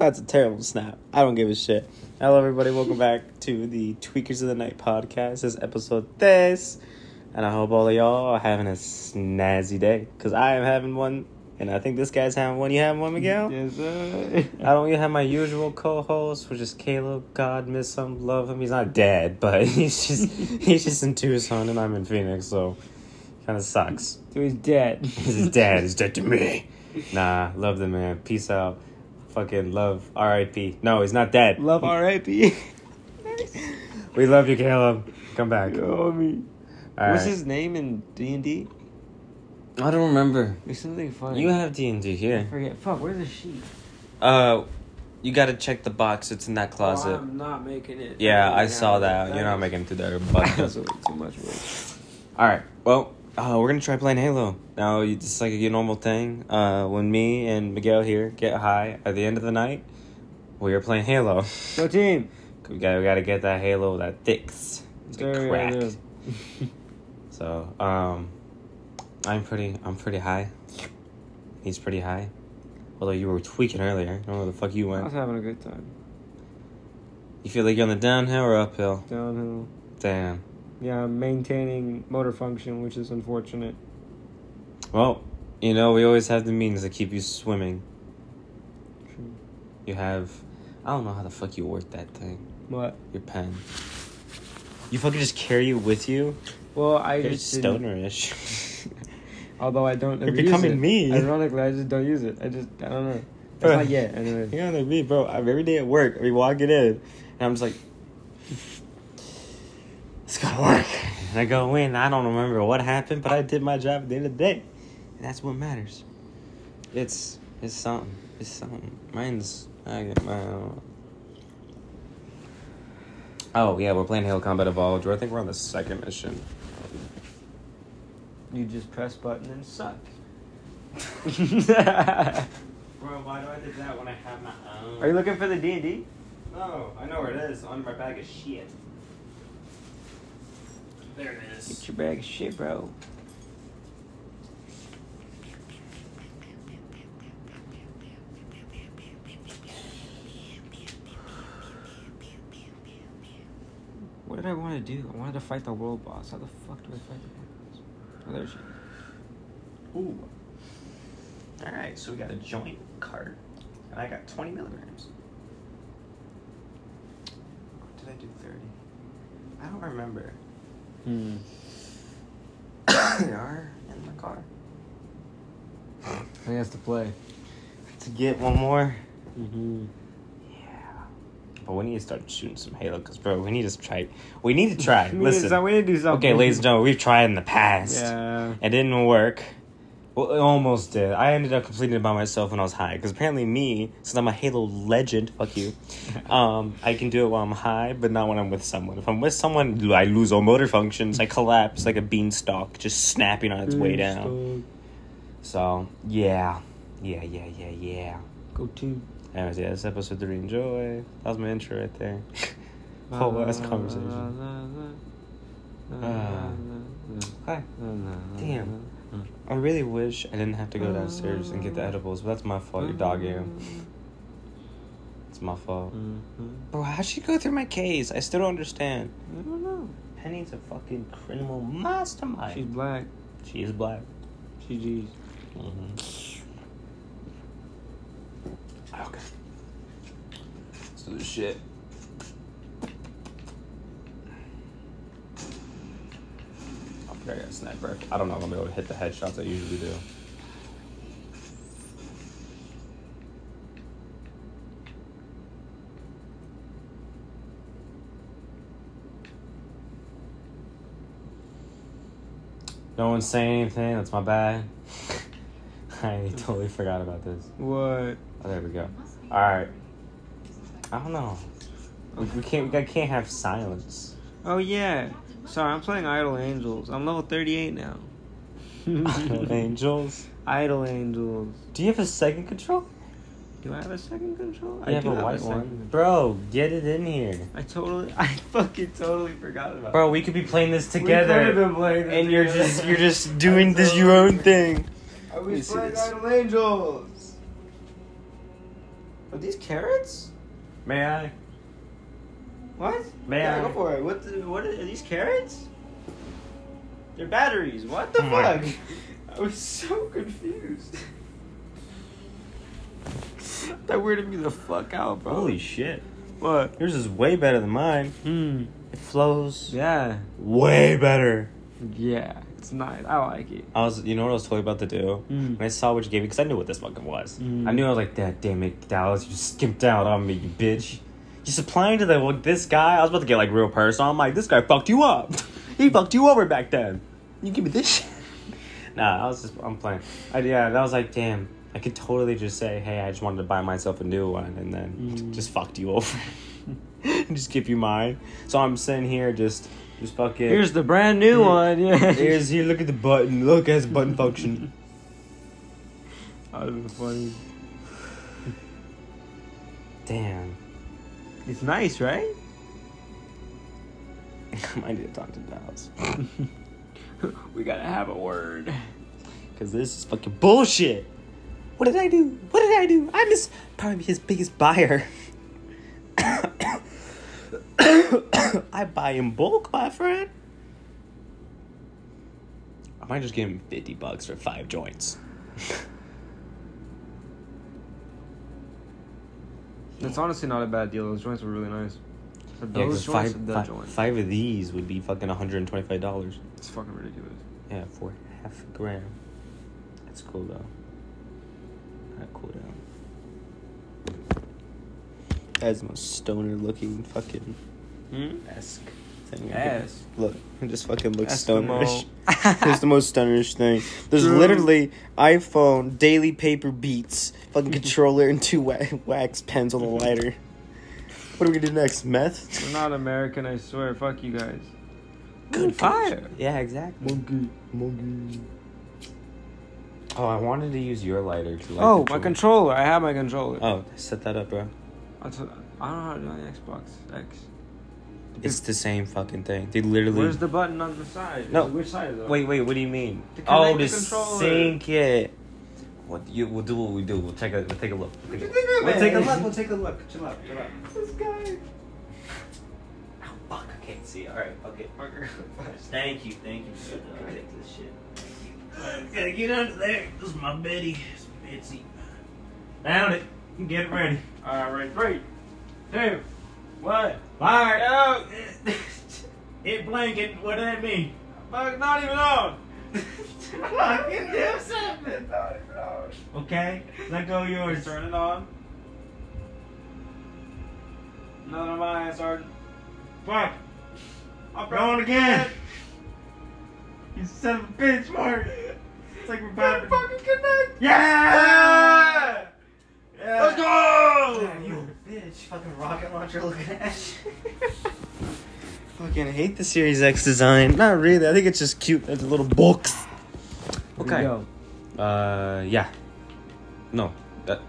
That's a terrible snap. I don't give a shit. Hello, everybody. Welcome back to the Tweakers of the Night podcast. This is episode this. And I hope all of y'all are having a snazzy day. Because I am having one. And I think this guy's having one. You having one, Miguel? Yes, sir. I don't even have my usual co-host, which is Caleb. God miss him, love him. He's not dead, but he's just he's just in Tucson and I'm in Phoenix, so kind of sucks. So he's dead. he's dead. He's dead to me. Nah, love the man. Peace out. Fucking love. R.I.P. No, he's not dead. Love R.I.P. We love you, Caleb. Come back. Oh me. All What's right. his name in D and D? I don't remember. There's something funny. You have D and D here. forget. Fuck. Where's the sheet? Uh, you gotta check the box. It's in that Oh, closet. I'm not making it. Yeah, I saw that. that You're not is- making it through there, That's but way too much work. all right. Well, uh, we're gonna try playing Halo. Now, it's just like a normal thing. Uh, when me and Miguel here get high at the end of the night, we are playing Halo. Go team. We gotta, we gotta get that Halo that fix. It's like There we crack. So, um, I'm pretty, I'm pretty high. He's pretty high. Although you were tweaking earlier. I don't know where the fuck you went. I was having a good time. You feel like you're on the downhill or uphill? Downhill. Damn. Yeah, maintaining motor function, which is unfortunate. Well, you know, we always have the means to keep you swimming. True. You have, I don't know how the fuck you work that thing. What? Your pen. You fucking just carry it with you? Well, I You're just stonerish. Although I don't. You're ever use becoming it. me. Ironically, I just don't use it. I just I don't know. It's Bruh. not yet. Anyway. Yeah, like me, bro. I'm every day at work, we walk it in, and I'm just like, it's gotta work. And I go in, I don't remember what happened, but I did my job at the end of the day, and that's what matters. It's it's something. It's something. Mine's I get my. own. Oh yeah, we're playing Halo Combat Evolved. I think we're on the second mission. You just press button and suck. Bro, why do I do that when I have my own? Are you looking for the D and D? No, I know where it is. On my bag of shit. There it is. Get your bag of shit, bro. What did I want to do? I wanted to fight the world boss. How the fuck do I fight the world boss? Oh, there she is. Ooh. Alright, so we got a joint card. And I got 20 milligrams. Or did I do 30? I don't remember. Hmm. they are in the car. He has to play. To get one more? Mm-hmm. Yeah. But we need to start shooting some Halo, because, bro, we need to try. We need to try. We need to- Listen. we need to do something. Okay, ladies and gentlemen, we've tried in the past. Yeah. It didn't work. Well, it almost did. I ended up completing it by myself when I was high. Because apparently, me, since I'm a Halo legend, fuck you, um, I can do it while I'm high, but not when I'm with someone. If I'm with someone, I lose all motor functions. I collapse like a beanstalk, just snapping on its way down. So, yeah. Yeah, yeah, yeah, yeah. Go to. Anyways, yeah, this episode three. Enjoy. That was my intro right there. Whole last conversation. Uh, Hi. Damn. I really wish I didn't have to go downstairs and get the edibles, but that's my fault. You're dogging. It's my fault. Mhm. Bro, how'd she go through my case? I still don't understand. I don't know. Penny's a fucking criminal mastermind. She's black. she is black. GG's. Mm-hmm. Okay. Let's do this shit. I got a sniper. I don't know if I'm gonna be able to hit the headshots I usually do. No one's saying anything. That's my bad. I totally forgot about this. What? Oh, there we go. All right. I don't know. We, we can't. We can't have silence. Oh yeah. Sorry, I'm playing Idle Angels. I'm level 38 now. Idle Angels. Idle Angels. Do you have a second control? Do I have a second control? You have do a white second one, control. bro. Get it in here, I totally, I fucking totally forgot about. It. Bro. We could be playing this We could've together, been playing this and you're just you're just doing this your own thing. I Let me was playing this. Idle Angels. Are these carrots? May I? What? May yeah, go for it. What? The, what are, are these carrots? They're batteries. What the my- fuck? I was so confused. that weirded me the fuck out, bro. Holy shit. what? Yours is way better than mine. Hmm. It flows Yeah. way better. Yeah. It's nice. I like it. I was, you know what I was totally about to do? Mm. When I saw what you gave me, because I knew what this fucking was. Mm. I knew I was like, that damn it, Dallas, you skimped out on me, you bitch. Just applying to the, like, this guy, I was about to get like real personal. I'm like, this guy fucked you up. he fucked you over back then. You give me this shit. nah, I was just, I'm playing. I, yeah, that was like, damn. I could totally just say, hey, I just wanted to buy myself a new one, and then Mm. just fucked you over. and just give you mine. So I'm sitting here just, just fucking. Here's the brand new one. Yeah. Here's here. Look at the button. Look at his button function. That was funny. Damn. It's nice, right? I need to talk to Dallas we gotta have a word. because this is fucking bullshit. What did I do? What did I do? I'm his probably his biggest buyer. I buy in bulk, my friend. I might just give him fifty bucks for five joints. That's honestly not a bad deal. Those joints were really nice. Yeah, 'cause joints, five, the five, joint. five of these would be fucking one hundred and twenty-five dollars. It's fucking ridiculous. Yeah, for half a gram. That's cool though. That cool down. That's the most stoner looking fucking Hmm? esque thing. I Yes. Look, it just fucking looks Eskimo. stonerish. it's the most stonerish thing. There's True. literally iPhone, daily paper beats, fucking controller, and two wax pens on the mm-hmm. lighter. What are we gonna do next? Meth? We're not American, I swear. Fuck you guys. Good fire. Yeah, exactly. Monkey. Monkey. Oh, I wanted to use your lighter to light Oh, the my controller. I have my controller. Oh, set that up, bro. That's what, I don't know how to do it on the Xbox X. It's the same fucking thing. They literally. Where's the button on the side? No. Which side is it? Wait, wait. What do you mean? To oh, connect to the controller. sync it. What you? We'll do what we do. We'll take a. We'll take a look. We'll take a, we'll take a look. We'll take a look. Chill out. Chill out. This guy. Oh, fuck! I can't see. All right. Okay. Thank you. Thank you. Sir. I'll take this shit. Alright, Gotta get under there. This is my Betty. It's Betsy. Down it. Get ready. All right, three, two, one. Fire. Go. Hit blanket. What does that mean? Fuck, not even on. Fucking do something. Not even on. Okay. Let go of yours. Turn it on. None of mine, Sergeant. Fuck. I'm Going again. You son of a bitch, Mark. It's like we're Fucking vibing. connect. Yeah! Yeah. Let's go. Yeah, you bitch. Fucking rocket launcher looking ass. Fucking hate the Series X design. Not really. I think it's just cute as a little box. Okay. Yo. Uh, yeah. No. That,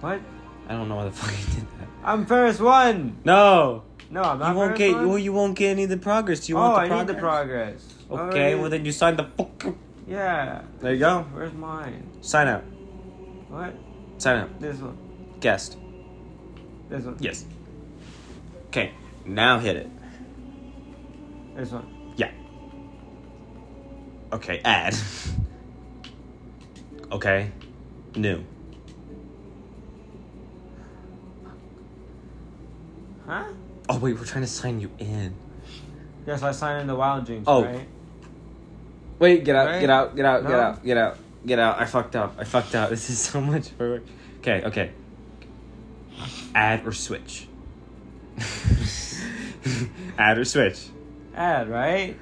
What? I don't know why the fuck you did that. I'm first one. No. No, I'm not You won't first get. one. Well, you won't get any of the progress. You oh, want the I progress? need the progress. Okay. Oh, Well, then you sign the fuck. Yeah. There you go. Where's mine? Sign out. What? Sign out. This one. Guest. This one. Yes. Okay. Now hit it. This one. Yeah. Okay. Add. okay. New. Huh? Oh wait, we're trying to sign you in. Yes, I signed in the Wild Jinx, Oh. right? Wait, get out, Right? get out, get out, get out, get out, get out. I fucked up. I fucked up. This is so much work. Okay, okay. Add or switch. Add or switch. Add, right?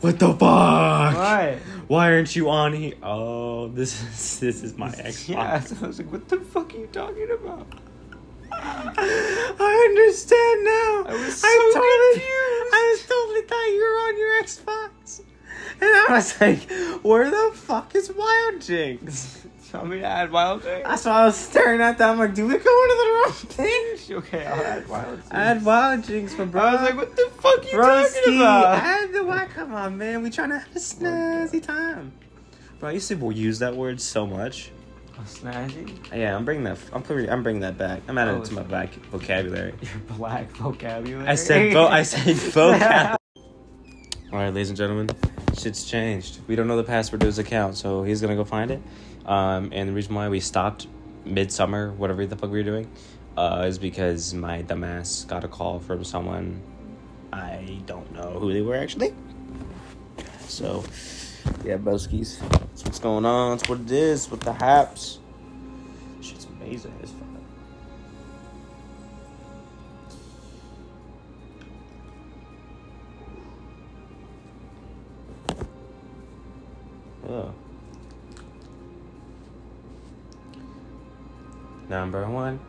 What the fuck? What? Why aren't you on here? Oh, this is this is my Xbox. Yeah, so I was like, what the fuck are you talking about? I understand now. I was I so totally, confused. I was totally thought you were on your Xbox, and I was like, "Where the fuck is Wild Jinx?" Tell me to add Wild Jinx? That's why I was staring at that. I'm like, "Do we go into the wrong thing?" Okay, I'll add Wild Jinx. Add Wild Jinx, my bro. I was like, what the fuck are you Broski, talking about? add the why? Come on, man. We trying to have a snazzy time. Bro, I used to use that word so much. A snazzy? Yeah, I'm bringing that. I'm pretty, I'm bringing that back. I'm adding Oh, it to my black vocabulary. Your black vocabulary. I said vo- I said vocab. All right, ladies and gentlemen, shit's changed. We don't know the password to his account, so he's gonna go find it. Um, and the reason why we stopped midsummer, whatever the fuck we were doing, uh, is because my dumbass got a call from someone. I don't know who they were actually. So, yeah, broskies. That's what's going on. That's what it is with the haps. Shit's amazing as fuck. Oh. Number one.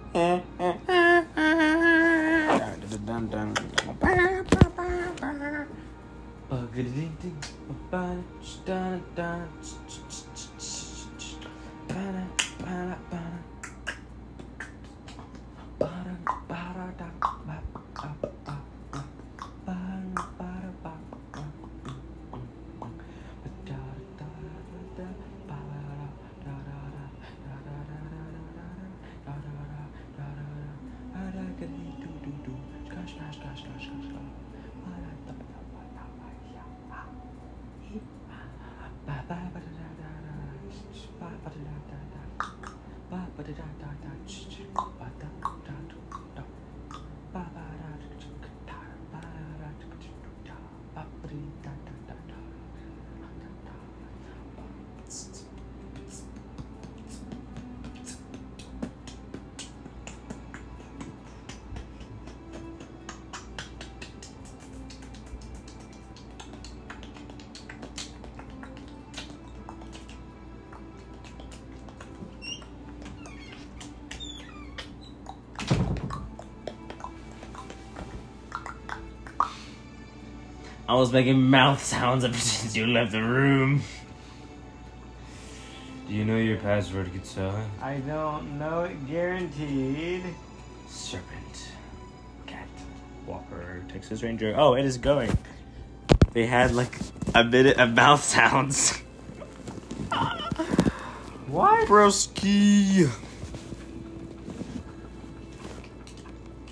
ba da da da I was making mouth sounds ever since you left the room. Do you know your password, Katana? I don't know it guaranteed. Serpent. Cat. Walker. Texas Ranger. Oh, it is going. They had like a minute of mouth sounds. What? Broski.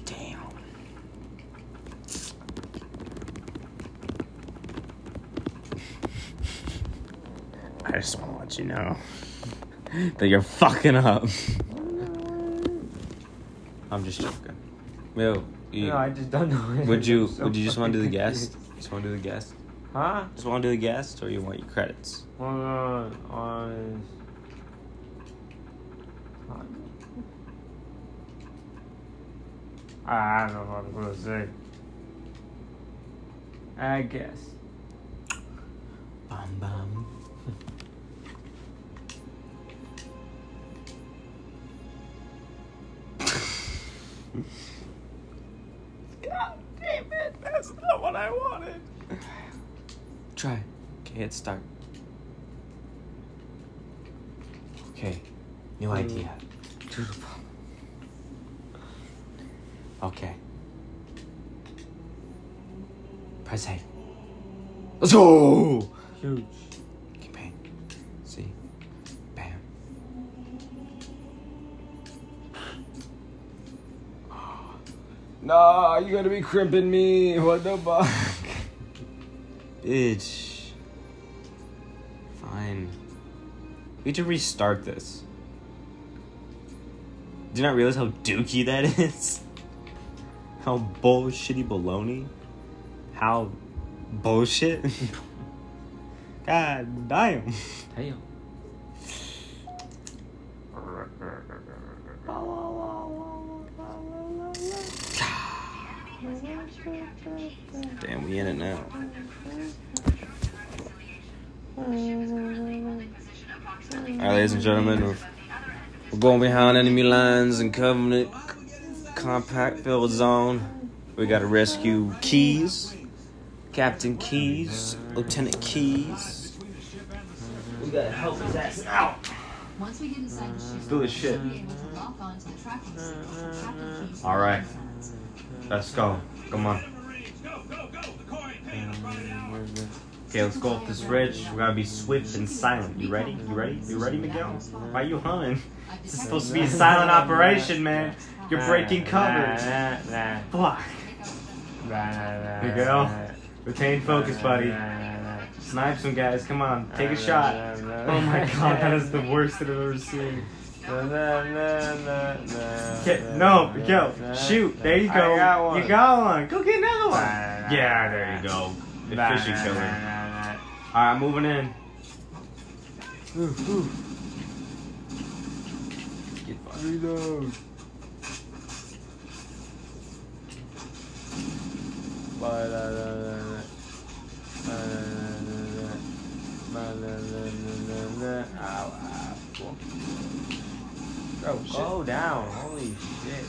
Damn. I just want to let you know that you're fucking up. I'm just joking. Yo, you, No, I just don't know would you so would you just want to do the guest? Just want to do the guest? Huh? Just want to do the guest, or you want your credits? Hold on. On. I don't know what I'm gonna say. I guess. Bum bum. Start. Okay, new Mm. idea. Okay. Press A. Let's go! Huge. Campaign. See. Bam. Nah, you gotta be crimping me. What the fuck? Bitch. We need to restart this. Do you not realize how dookie that is? How bullshitty baloney? How bullshit? God damn. Damn. Damn, we in it now. Alright, ladies and gentlemen, we're, we're going behind enemy lines and Covenant compact field zone. We gotta rescue Keyes, Captain Keyes, Lieutenant Keyes. We gotta help his ass out. Once we get inside the ship, Do this shit. we'll be able to lock onto the tracking system. All right. Let's go. Come on. Okay, let's go up this ridge. We gotta be swift and silent. You ready? You ready? You ready, Miguel? Why are you hunting? This is supposed to be a silent operation, man. You're breaking cover. Nah, nah, Fuck. nah, you go. Retain focus, buddy. Snipe some guys. Come on, take a shot. Oh my god, that is the worst that I've ever seen. No, Miguel, shoot. There you go. got. You got one. Go get another one. Yeah, there you go. Efficient killer. Nah. Alright, moving in. Ooh, ooh. Get fucked. Reload. Bro, go down. Holy shit.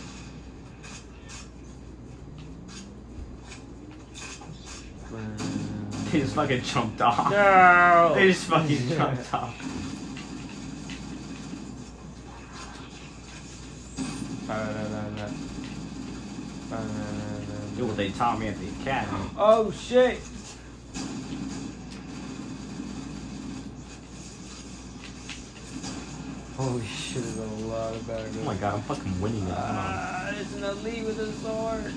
They just fucking jumped off. No! They just fucking jumped off. Do what they taught me at the academy. Oh shit! Holy shit, there's a lot of bad guys. Oh my god, I'm fucking winning it. Come on. Ah, there's an elite with a sword.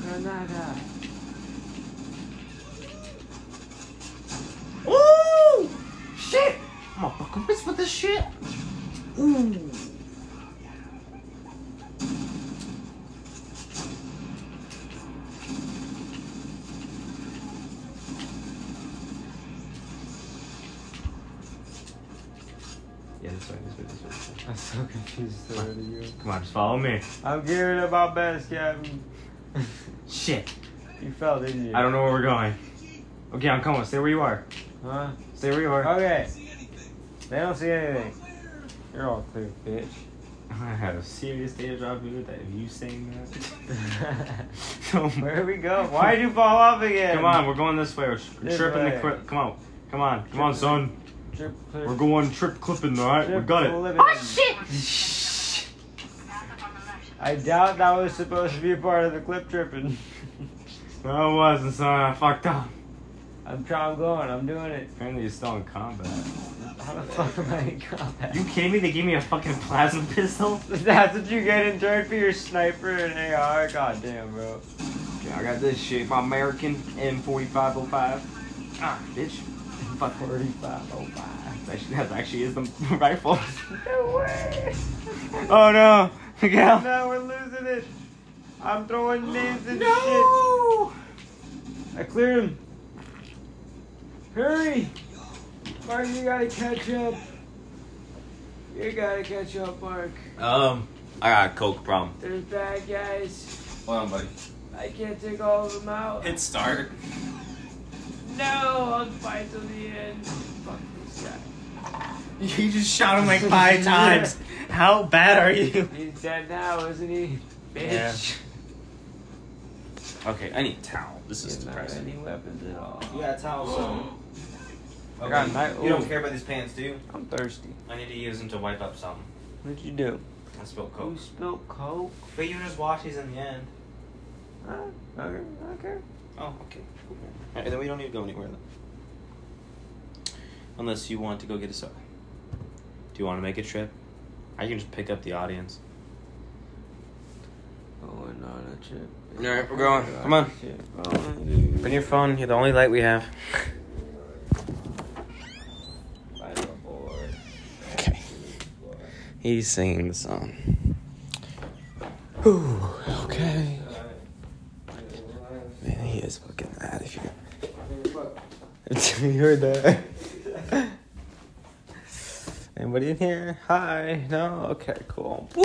Granada. Ooh! Shit! I'm gonna fucking miss with this shit. Ooh. Yeah, this way, this way, this way, this. I'm so confused Come on, just follow me. I'm giving it my best, Captain. Shit. you fell, didn't you? I don't know where we're going. Okay, I'm coming. Stay where you are. Huh? Stay where you are. Okay. They don't see anything. You're all clear, bitch. I had a serious deja vu that you saying that. Come Where we go? Why did you fall off again? Come on, we're going this way. We're sh- This tripping way. the clip. Come on, come on, come on, son. Trip, trip, We're going trip clipping, all right? We trip got it. living. Oh, I doubt that was supposed to be a part of the clip tripping. No, it wasn't, son. I fucked up. I'm trying, I'm going, I'm doing it. Apparently, you're still in combat. How the fuck am I in combat? You kidding me? They gave me a fucking plasma pistol. That's what you get in turn for your sniper and AR? God damn, bro. Okay, I got this shit. My American M4505. Ah, bitch. Fuck. 4505. That actually, that actually is the rifle. No way! oh no, Miguel. No, we're losing it. I'm throwing nades and No. shit. I cleared him. Hurry! Mark, you gotta catch up. You gotta catch up, Mark. Um, I got a coke problem. There's bad guys. Hold on, buddy. I can't take all of them out. Hit start. No, I'll fight till the end. Fuck this guy. You just shot him like five times. How bad are you? He's dead now, isn't he? Yeah. Bitch. Okay, I need a towel. This is doesn't have depressing. any weapons at all. You got a towel, so. I got a knife. You don't care about these pants, do you? I'm thirsty. I need to use them to wipe up some. What'd you do? I spilled Who coke. spilled coke? But you just wash these in the end. Huh? Okay, okay. Oh, okay. Cool. Alright, then we don't need to go anywhere then. Unless you want to go get a soda. Do you want to make a trip? I can just pick up the audience. Oh, going on a trip. Alright, we're going. Come on. on. Bring oh, your phone. You're the only light we have. Okay. He's singing the song. Ooh, okay. Man, he is fucking out of here. you heard that? Anybody in here? Hi. No? Okay, cool. Woo.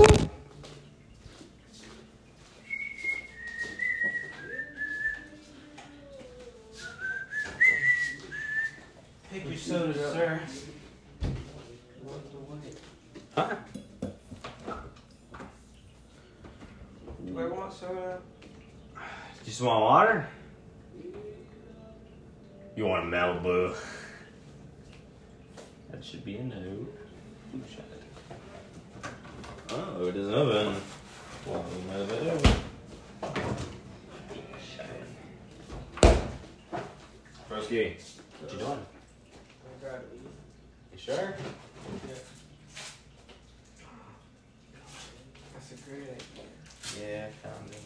Take your soda, sir. Huh? Do I want soda? You just want water? You want a Malibu? That should be a no shed. Oh, it is open. Well, we might have what you doing? You sure? Yeah. That's a great idea. Yeah, kind of.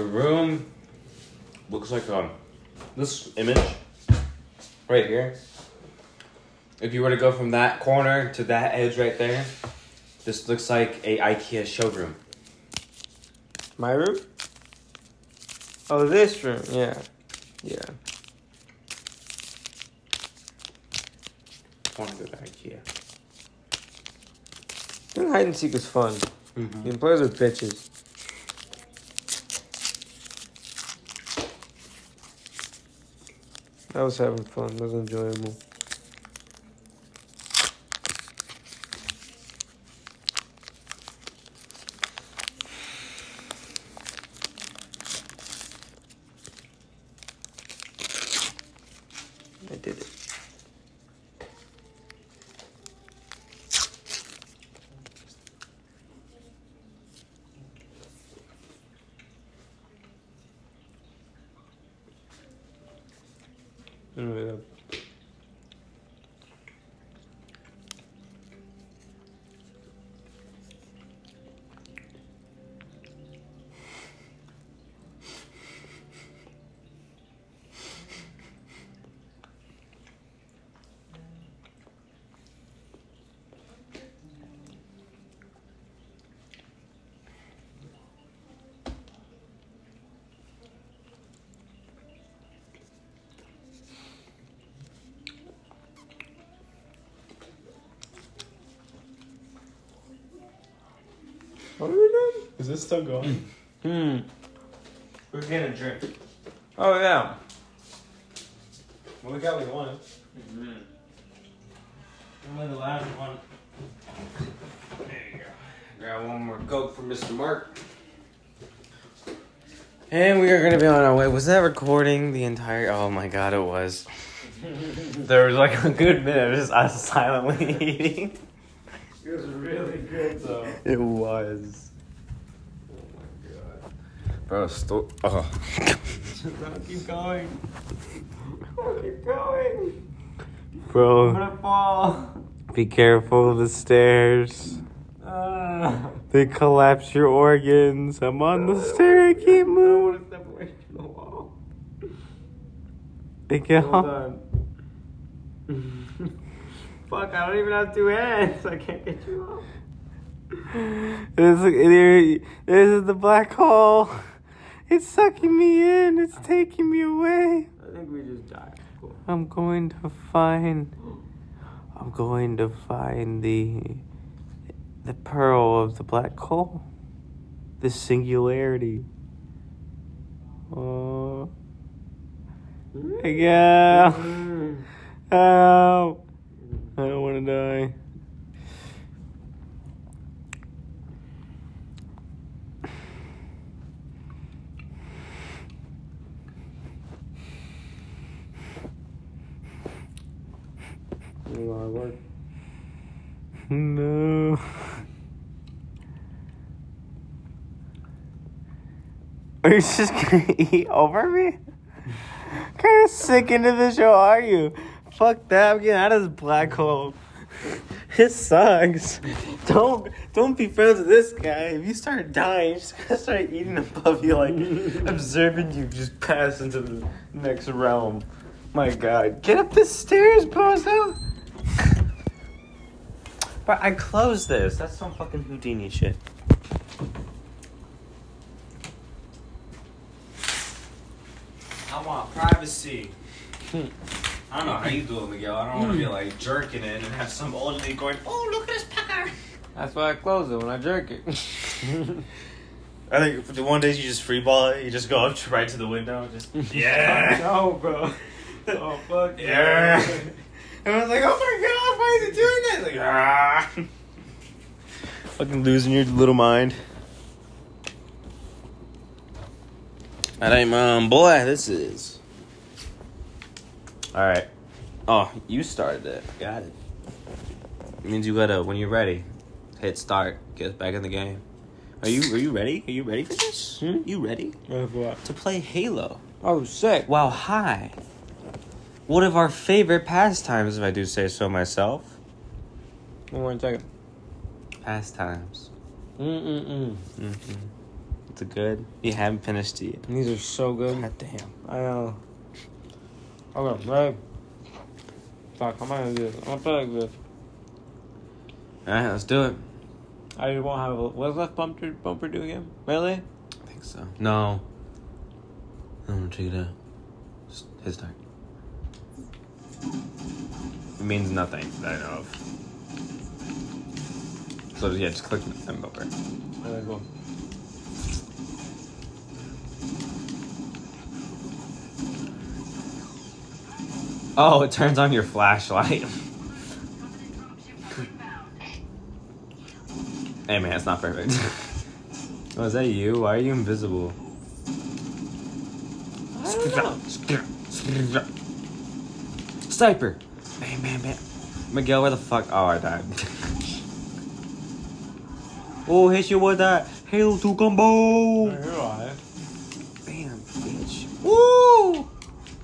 The room looks like um this image right here. If you were to go from that corner to that edge right there, this looks like a IKEA showroom. My room? Oh, this room. Yeah. Yeah. I want to go to IKEA. I think hide and seek is fun. You can play with bitches. I was having fun. It was enjoyable. I did it. Move it up. What are we doing? Is this still going? Hmm. We're getting a drink. Oh yeah. Well, we got what we wanted. Only the last one. There you go. Grab one more Coke for Mr. Mark. And we are gonna be on our way. Was that recording the entire? Oh my god, it was. there was like a good minute of just us silently eating. It was really good though. It was. Oh my god. Bro, sto- oh. keep going. keep going. I'm Bro, gonna fall. be careful of the stairs. Ah. They collapse your organs. I'm on the stair. I can't I move. want to step away from the wall. They get Hold on. Fuck, I don't even have two hands. I can't get you off. This, there, this is the black hole. It's sucking me in. It's taking me away. I think we just died. Cool. I'm going to find. I'm going to find the the pearl of the black hole. The singularity. Oh. Yeah. Mm. Help. I don't want to die. You wanna work? No. Are you just gonna eat over me? Kind of sick into the show are you? Fuck that, I'm getting out of this black hole. It sucks. Don't don't be friends with this guy. If you start dying, he's just gonna start eating above you, like observing you just pass into the next realm. My god. Get up the stairs, bozo! But I closed this. That's some fucking Houdini shit. I want privacy. I don't know how you do it, Miguel. I don't want to be hmm. like jerking it and have some old lady going, "Oh, look at this pucker." That's why I close it when I jerk it. I think the one day you just free ball it, you just go up right to the window, just yeah, no, bro. Oh fuck. yeah. And I was like, "Oh my god, why is he doing that?" Like, ah, fucking losing your little mind. That ain't my own boy. This is. All right. Oh, you started it. Got it. It means you gotta when you're ready, hit start, get back in the game. Are you are you ready? Are you ready for this? Hmm? You ready Ready for what? to play Halo? Oh, sick. Wow, hi. One of our favorite pastimes, if I do say so myself. One more second. Pastimes. Mm-mm-mm. Mm-hmm. It's a good. You haven't finished it. yet. These are so good. God damn. I know. Okay, ready? Fuck, I'm gonna do this? I'm gonna play like this. All right, let's do it. I won't have a. What's that bumper, bumper do again? Really? I think so. No. I'm gonna check it out. Just hit start. It means nothing that I know of. So yeah, just click M over. Okay, cool. Oh, it turns on your flashlight. hey man, it's not perfect. oh, is that you? Why are you invisible? I don't know. Sniper! Bam, bam, bam. Miguel, where the fuck? Oh, I died. oh, hit you with that Halo 2 combo! You're. Bam, bitch. Woo!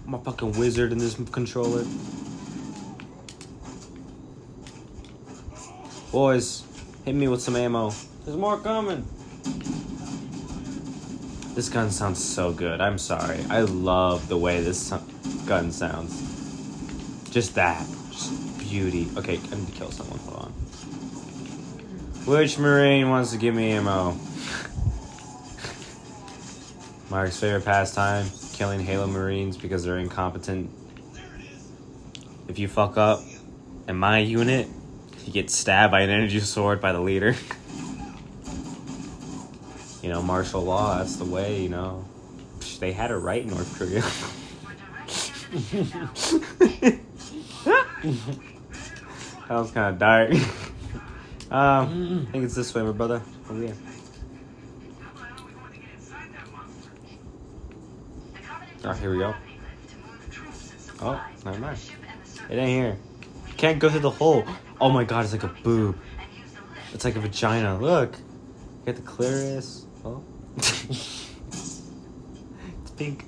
I'm a fucking wizard in this controller. Boys, hit me with some ammo. There's more coming. This gun sounds so good. I'm sorry. I love the way this gun sounds. Just that. Just beauty. Okay, I need to kill someone. Hold on. Which Marine wants to give me ammo? Mark's favorite pastime killing Halo Marines because they're incompetent. If you fuck up in my unit, you get stabbed by an energy sword by the leader. you know, martial law, that's the way, you know. They had it right in North Korea. that was kind of dark. um, I think it's this way, my brother. Over here. Oh, here we go. Oh, never mind. It ain't here. Can't go through the hole. Oh my god, it's like a boob. It's like a vagina. Look. Get the clitoris. Oh. it's pink.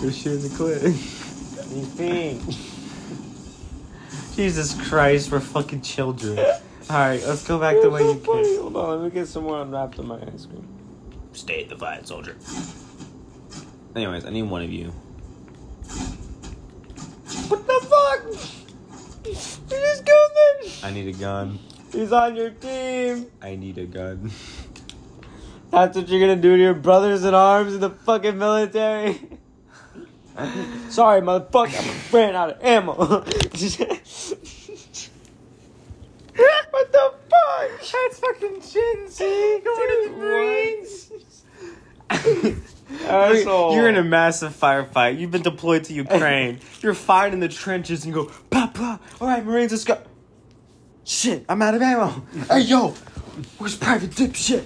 We're shooting the clit. He's pink. Jesus Christ, we're fucking children. Alright, let's go back the way you funny. came. Hold on, let me get some more unwrapped in my ice cream. Stay at the fight, soldier. Anyways, I need one of you. What the fuck? You just killed him. I need a gun. He's on your team. I need a gun. That's what you're gonna do to your brothers in arms in the fucking military. Sorry, motherfucker. I ran out of ammo. what the fuck? That's fucking Shinzi going to the Marines. You're, Asshole. you're in a massive firefight. You've been deployed to Ukraine. You're fighting in the trenches and you go, blah, blah. All right, Marines, let's go. Shit, I'm out of ammo. hey, yo, where's Private Dipshit?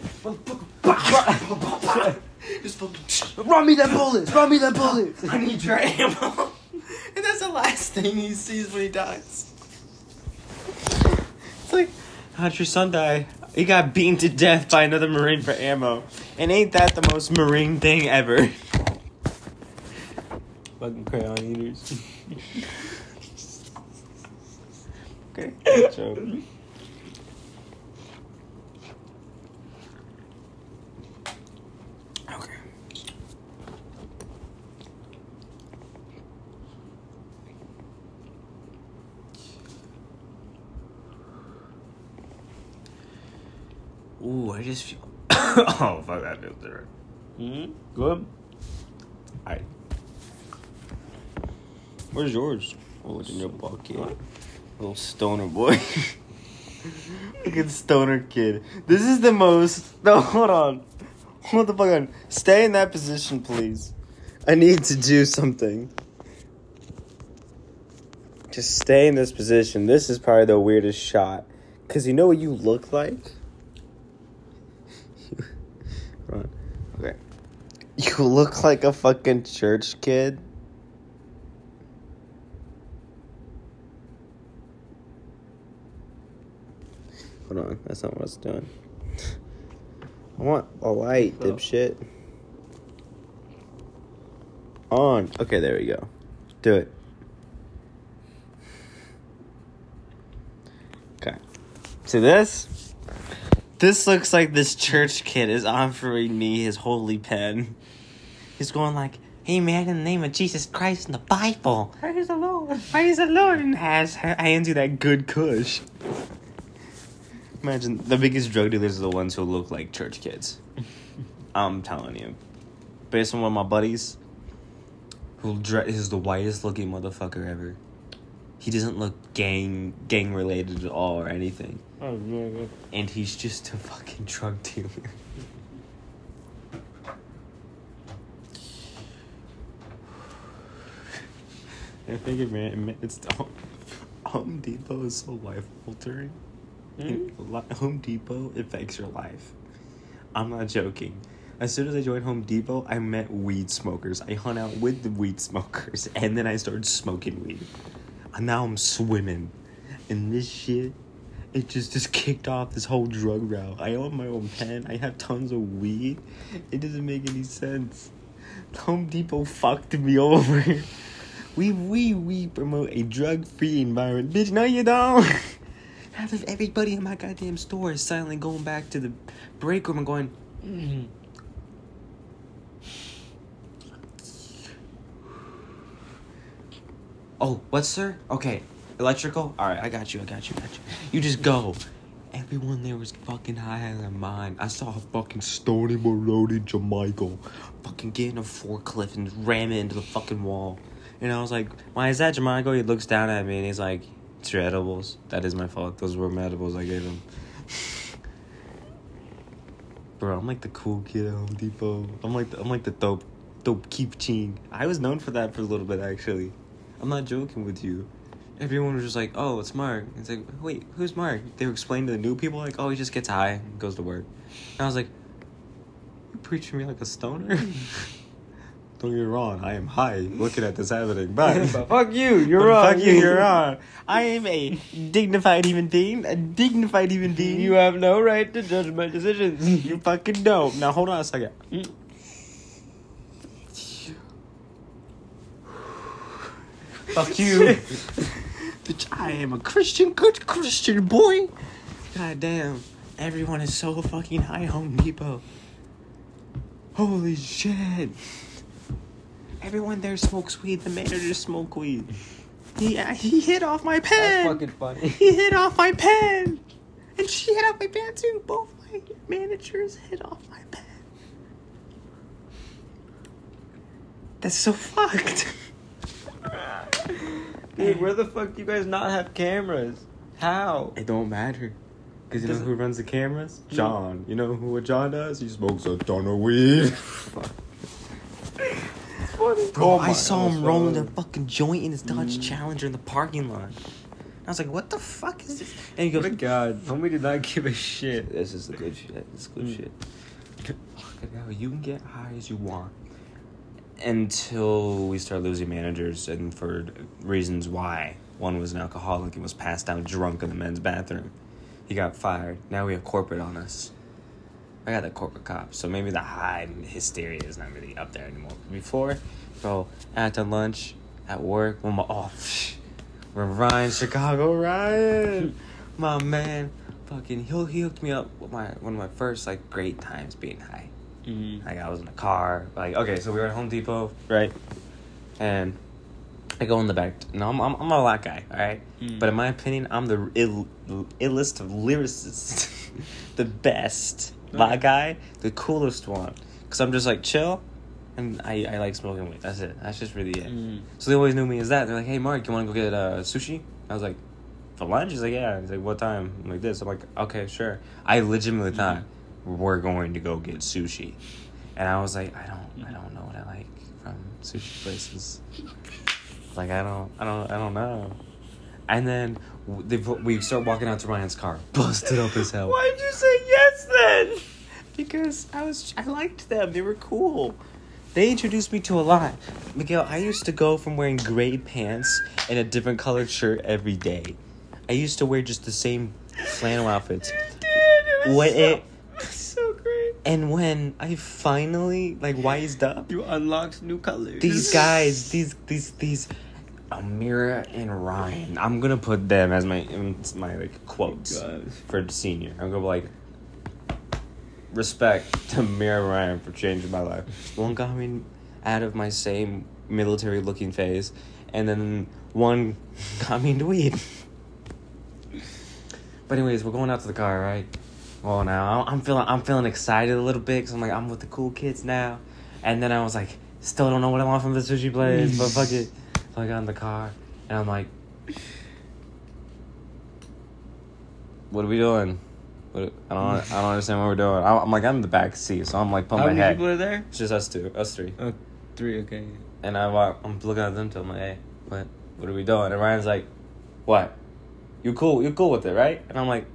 Just fucking Run me them bullets. Run me them bullets. I need your ammo. and that's the last thing he sees when he dies. It's like, how'd your son die? He got beaten to death by another Marine for ammo. And ain't that the most Marine thing ever? Fucking crayon eaters. Okay. good joke. Ooh, I just feel. oh, fuck, that feels different. hmm Good. Alright. Where's yours? Oh, it's in your bucket. Little stoner boy. Look at stoner kid. This is the most. No, hold on. Hold the fuck on. Stay in that position, please. I need to do something. Just stay in this position. This is probably the weirdest shot. Because you know what you look like? Okay. You look like a fucking church kid. Hold on, that's not what it's doing. I want a light, dip dipshit. On. Okay, there we go. Do it. Okay. See this? This looks like this church kid is offering me his holy pen. He's going like, "Hey man, in the name of Jesus Christ in the Bible, Praise the Lord. praise the Lord," and has hands you that good Kush. Imagine the biggest drug dealers are the ones who look like church kids. I'm telling you, based on one of my buddies, who dre- is the whitest looking motherfucker ever. He doesn't look gang gang related at all or anything, Oh, yeah, and he's just a fucking drug dealer. I figured, man, it's Home Depot is so life altering. Hmm? Home Depot affects your life. I'm not joking. As soon as I joined Home Depot, I met weed smokers. I hung out with the weed smokers, and then I started smoking weed. And now I'm swimming in this shit. It just just kicked off this whole drug route. I own my own pen. I have tons of weed. It doesn't make any sense. Home Depot fucked me over. We we we promote a drug free environment. Bitch, no you don't. Half of everybody in my goddamn store is silently going back to the break room and going, Mm-hmm. Oh, what, sir? Okay, electrical. All right, I got you. I got you. Got you. You just go. Everyone there was fucking high out of their mind. I saw a fucking Stony Road Jamaica, fucking get in a forklift and ram it into the fucking wall. And I was like, "Why is that, Jamaica?" He looks down at me and he's like, "It's your edibles. That is my fault. Those were my edibles I gave him." Bro, I'm like the cool kid at Home Depot. I'm like the, I'm like the dope, dope keep ching. I was known for that for a little bit actually. I'm not joking with you. Everyone was just like, "Oh, it's Mark." It's like, "Wait, who's Mark?" They were explaining to the new people like, "Oh, he just gets high and goes to work." And I was like, "You preaching me like a stoner?" Don't get me wrong, I am high looking at this happening, but but fuck you, you're wrong. Fuck you, you're wrong. I am a dignified human being. A dignified human being. Mm-hmm. You have no right to judge my decisions. You fucking don't. Now hold on a second. Mm. Fuck you. Bitch, I am a Christian, good Christian boy. God damn. Everyone is so fucking high Home Depot. Holy shit. Everyone there smokes weed. The manager smoke weed. He, he hit off my pen. That's pen. fucking funny. He hit off my pen. And she hit off my pen too. Both my managers hit off my pen. That's so fucked. Dude, where the fuck do you guys not have cameras? How? It don't matter. Because you know Does it- who runs the cameras? John. You know who what John does? He smokes a ton of weed. Bro, Oh I saw him rolling a fucking joint in his Dodge Challenger in the parking lot. I was like, what the fuck is this? And he goes, Good God, homie did not give a shit. This is the good shit. This is good Mm. shit. Fucking hell, You can get high as you want. Until we start losing managers, and for reasons why. One was an alcoholic and was passed out drunk in the men's bathroom. He got fired. Now we have corporate on us. I got the corporate cop, so maybe the high hysteria is not really up there anymore. Before, bro, after lunch, at work, when my oh, when Ryan Chicago Ryan, my man, fucking he'll he hooked me up with my one of my first like great times being high. Mm. Like I was in the car, like okay, so we were at Home Depot, right? And I go in the back. No, I'm I'm, I'm a black guy, all right. Mm. But in my opinion, I'm the Ill, illest of lyricists, the best black guy, the coolest one. Cause I'm just like chill, and I I like smoking weed. That's it. That's just really it. Mm. So they always knew me as that. They're like, "Hey, Mark, you want to go get uh, sushi?" I was like, "For lunch?" He's like, "Yeah." He's like, "What time?" I'm like, "This." I'm like, "Okay, sure." I legitimately thought we're going to go get sushi, and I was like, "I don't, I don't know what I like from sushi places. Like, I don't, I don't, I don't know." And then they, we start walking out to Ryan's car, busted up as hell. Why'd you say yes then? Because I was I liked them. They were cool. They introduced me to a lot. Miguel, I used to go from wearing gray pants and a different colored shirt every day. I used to wear just the same flannel outfits. when it so great. And when I finally like wised up, You unlocked new colors. these guys, these these these Amira and Ryan. I'm gonna put them as my my like quotes oh Guys. for senior. I'm gonna be like respect to Amira and Ryan for changing my life. One got me out of my same military looking phase, and then one got me into weed. But anyways, we're going out to the car, right? Well, now I'm feeling I'm feeling excited a little bit because I'm like I'm with the cool kids now, and then I was like, still don't know what I want from the sushi place, but fuck it. So I got in the car and I'm like, what are we doing? What, I don't I don't understand what we're doing. I- I'm like I'm in the back seat, so I'm like How pumping my many head. people are there? It's just us two, us three. Oh, three. Okay. And I walk, I'm looking at them, telling them, hey, what, what are we doing? And Ryan's like, what? You cool? You cool with it, right? And I'm like,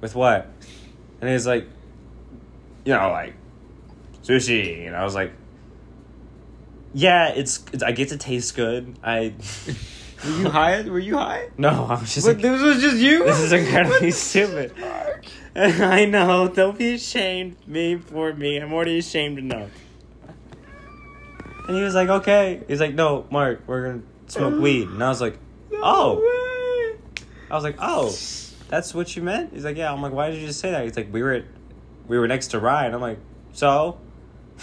with what? And he's like, you know, like sushi. And I was like, yeah, it's, it's I get to taste good. I Were you high? Were you high? no, I was just like, this was just you. this is incredibly stupid. I know. Don't be ashamed me for me. I'm already ashamed enough. And he was like, okay. He's like, no, Mark, we're gonna smoke weed. And I was like, oh. way. I was like, oh, that's what you meant? He's like, yeah. I'm like, why did you just say that? He's like, we were at, we were next to Ryan. I'm like, so?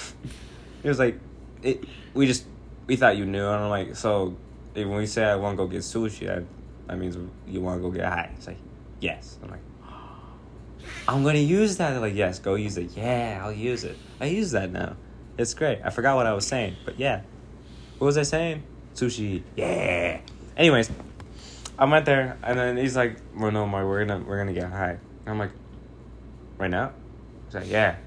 he was like, it. We just we thought you knew. And I'm like, so when we say I want to go get sushi, that that means you want to go get high. He's like, yes. I'm like. I'm gonna use that. They're like, yes, go use it. Yeah, I'll use it. I use that now. It's great. I forgot what I was saying, but yeah. What was I saying? Sushi. Yeah. Anyways, I went there, and then he's like, "Well, no, Mark, we're gonna we're gonna get high." And I'm like, "Right now?" He's like, "Yeah."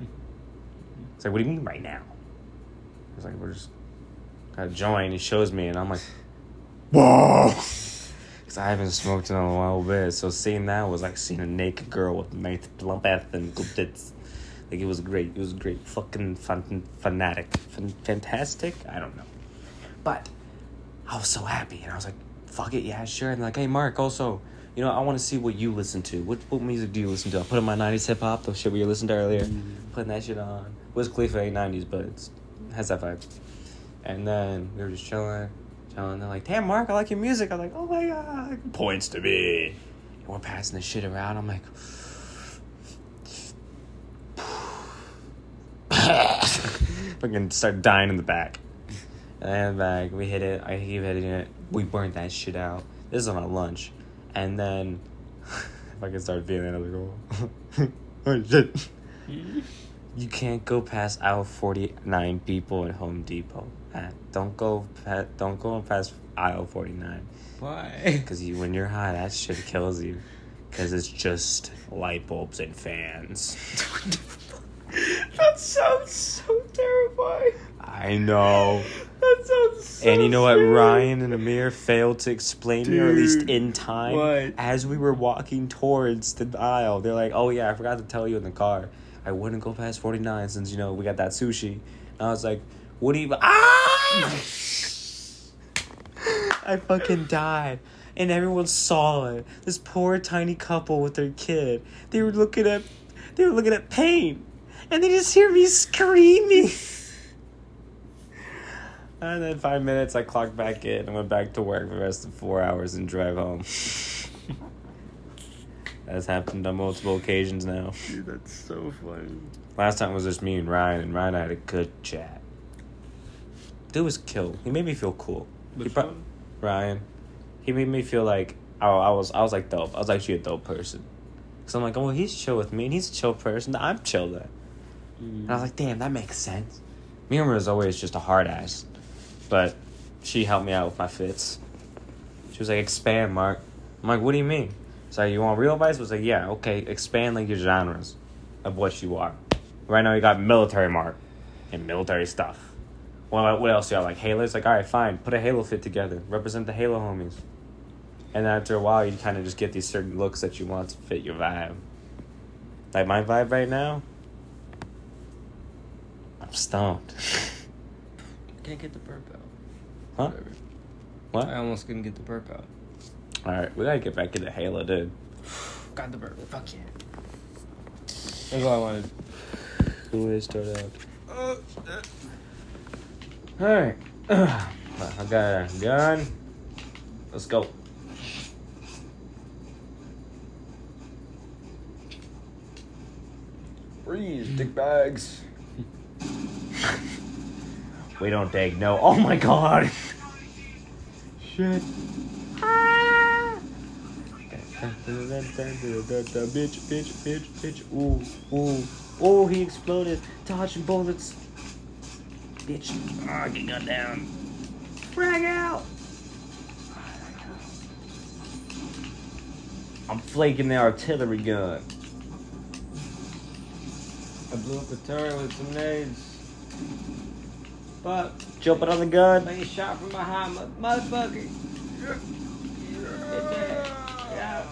He's like, "What do you mean right now?" He's like, "We're just got to join." He shows me, and I'm like, "Whoa!" Because I haven't smoked in a while bit, so seeing that was like seeing a naked girl with nice plump ass and good tits. Like it was great. It was great. Fucking fun, fanatic, fun, fantastic. I don't know, but I was so happy, and I was like, "Fuck it, yeah, sure." And they're like, "Hey, Mark, also, you know, I want to see what you listen to. What what music do you listen to?" I put on my '90s hip hop, the shit we listened to earlier, mm. putting that shit on. Wiz Khalifa ain't '90s, but it's has that vibe. And then we were just chilling, chilling. They're like, "Damn, Mark, I like your music." I'm like, "Oh my god!" Points to me. And we're passing the shit around. I'm like. Fucking start dying in the back. And back, we hit it. I keep hitting it. We burned that shit out. This is on our lunch, and then if I can start feeling it, like, oh, oh shit. You can't go past aisle forty nine people at Home Depot. Don't go. pa- Don't go past aisle forty nine. Why? Cause you, when you're high, that shit kills you. Cause it's just light bulbs and fans. that sounds so terrifying. I know. That sounds so And you know what? scary. Ryan and Amir failed to explain to me, or at least Dude, in time, what? as we were walking towards the aisle. They're like, "Oh yeah, I forgot to tell you in the car. I wouldn't go past forty nine since you know we got that sushi." And I was like, "What do you?" Ah! I fucking died. And everyone saw it. This poor tiny couple with their kid. They were looking at they were looking at pain. And they just hear me screaming. And then five minutes I clocked back in and went back to work for the rest of four hours and drive home. That's happened on multiple occasions now. Dude, that's so funny. Last time was just me and Ryan, and Ryan and I had a good chat. Dude was killed. He made me feel cool. He Which pro- one? Ryan. He made me feel like oh, I was I was like dope. I was actually a dope person. Cause I'm like, oh, he's chill with me, and he's a chill person. I'm chill then. Mm-hmm. And I was like, damn, that makes sense. Mira was always just a hard ass, but she helped me out with my fits. She was like, expand, Mark. I'm like, what do you mean? So you want real advice? I was like, yeah, okay, expand like your genres of what you are. Right now you got military Mark and military stuff. Well, what else got? Like Halo? It's like, all right, fine, put a Halo fit together, represent the Halo homies. And then after a while, you kind of just get these certain looks that you want to fit your vibe. Like my vibe right now, I'm stoned. Can't get the burp out. Huh? Whatever. What? I almost couldn't get the burp out. All right, we gotta get back into Halo, dude. Got the burp. Fuck yeah. That's all I wanted. Who is start out? Alright. I got a gun. Let's go. Freeze, dick bags. We don't take no. Oh my god. Shit. Ah. Bitch, bitch, bitch, bitch. Ooh, ooh. Oh, he exploded. Dodging bullets. Bitch. Ah, get gun down. Frag out. I'm flaking the artillery gun. I blew up the turret with some nades. But Jumping on the gun. being shot from behind, mo- motherfucker. Yeah.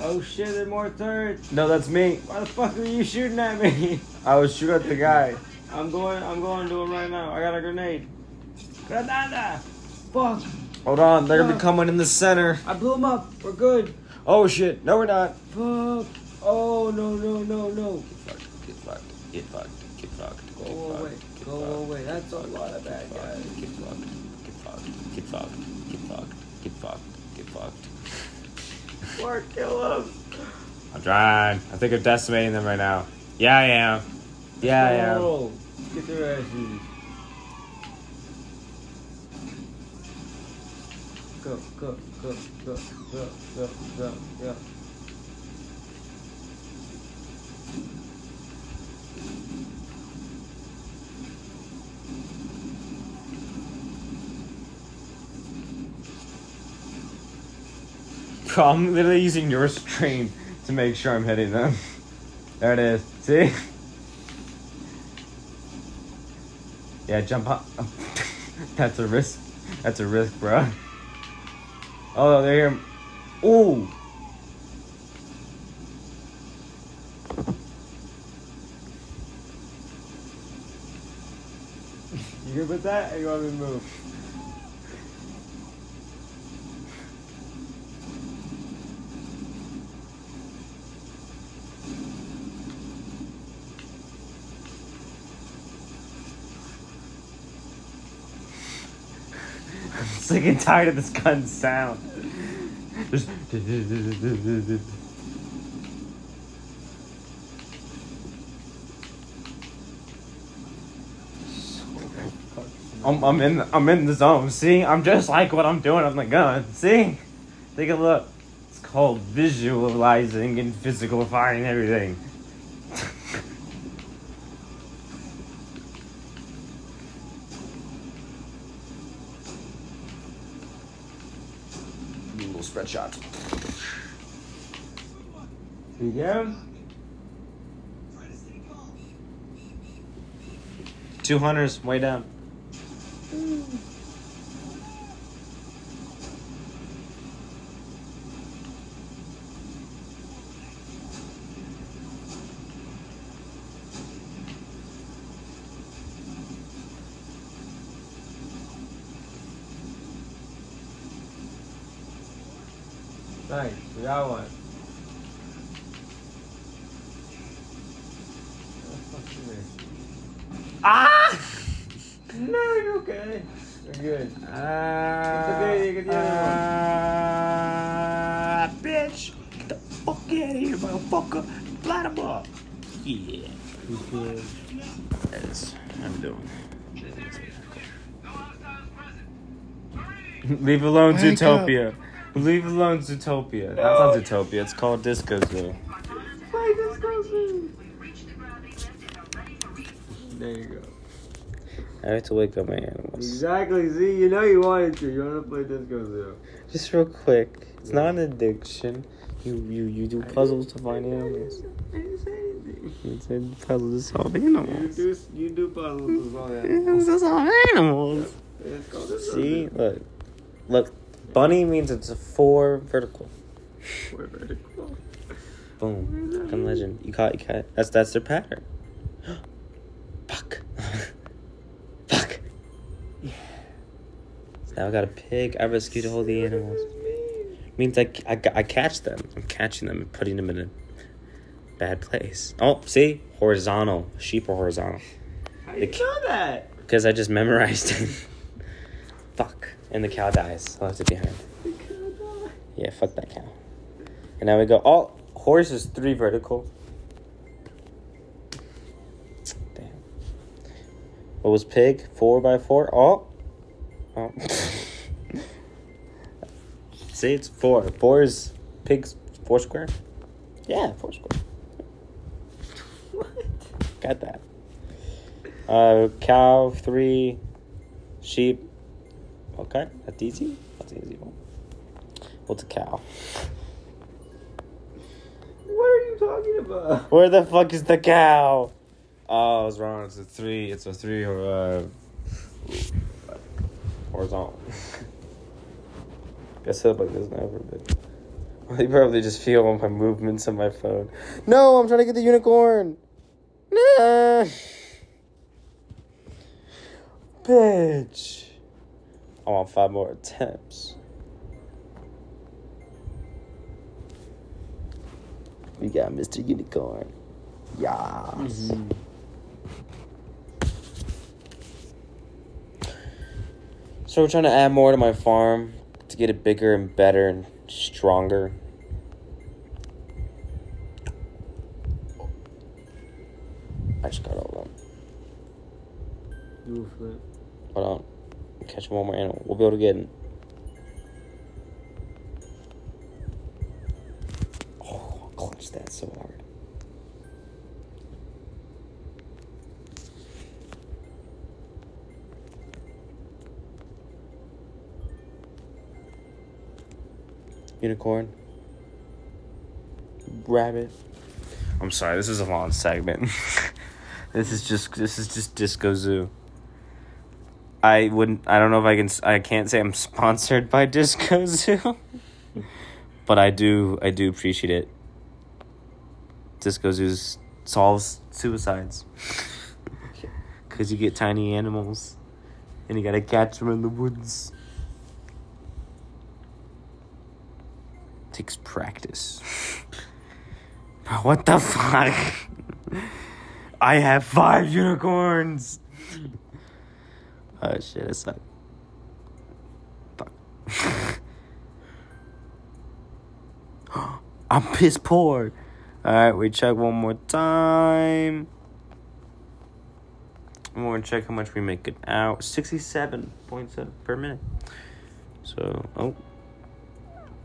Oh shit, there's more turrets. No, that's me. Why the fuck are you shooting at me? I was shooting at the guy. I'm going, I'm going to him right now. I got a grenade. Granada! Fuck! Hold on, they're gonna be coming in the center. I blew him up. We're good. Oh shit, no we're not. Fuck! Oh no no no no! Get fucked, get fucked, get fucked, Get fucked. Go get away, fucked, go fucked, away. That's a lot of bad fucked, guys. Get fucked, get fucked, get fucked, get fucked, get fucked, get fucked. Mark, kill him. I'm trying. I think I'm decimating them right now. Yeah, I am. Yeah, I am. Oh, Get their asses. Go, go, go, go, go, go, go, go. I'm literally using your string to make sure I'm hitting them. There it is. See? Yeah, jump up. That's a risk. That's a risk, bro. Oh, they're here. Ooh. You good with that? Or you want me to move? Sick and tired of this gun sound. Just. I'm, I'm in I'm in the zone. See, I'm just like what I'm doing on the gun. See, take a look. It's called visualizing and physicalifying everything. Little spread shots. You get him? Two hunters, way down. Nice. We got one. Ah! No, you're okay. You're good. Uh, okay, you can do the other one. uh, bitch, get the fuck out of here, motherfucker. Light 'em up. Yeah. Yes, I'm doing. Leave alone Wake Zootopia. Leave alone Zootopia. That's not Zootopia. It's called Disco Zoo. Play Disco Zoo. There you go. I have to wake up my animals. Exactly. See, you know you wanted to. You want to play Disco Zoo. Just real quick. It's not an addiction. You you you do puzzles to find animals. I didn't say anything. It's a puzzle to solve animals. You do, you do puzzles as well. It's to solve animals. It's called See, look, look. Bunny means it's a four vertical. Very cool. Boom. Fucking legend. You caught. You caught. That's that's their pattern. Fuck. Fuck. So now I got a pig. I rescued all the animals. Means I, I, I catch them. I'm catching them and putting them in a bad place. Oh, see? Horizontal. Sheep are horizontal. How do you The- know that? Because I just memorized it. And the cow dies. I left it behind. Yeah, fuck that cow. And now we go. Oh, horse is three vertical. Damn. What was pig? Four by four. Oh. Oh. See, it's four. Four is pigs. Four square. Yeah, four square. What? Got that. Uh, cow three, sheep. Okay, that's easy. That's easy one. What's a cow? What are you talking about? Where the fuck is the cow? Oh, I was wrong. It's a three. It's a three or uh, horizontal. I set up like this never been. They probably just feel all my movements on my phone. No, I'm trying to get the unicorn. Nah. Bitch. I want five more attempts. We got Mr. Unicorn. Yes. So we're trying to add more to my farm to get it bigger and better and stronger. I just got all of them. Do a flip. Hold on. Catch one more animal. We'll be able to get. Oh, I'll clutch that so hard. Unicorn. Rabbit. I'm sorry, this is a long segment. this is just this is just Disco Zoo. I wouldn't. I don't know if I can. I can't say I'm sponsored by Disco Zoo, but I do. I do appreciate it. Disco Zoo solves suicides because you get tiny animals, and you gotta catch them in the woods. Takes practice. What the fuck? I have five unicorns. Oh shit, I suck. Fuck. I'm piss poor. Alright, we check one more time. I'm gonna check how much we make it out. 67.7 per minute. So, oh.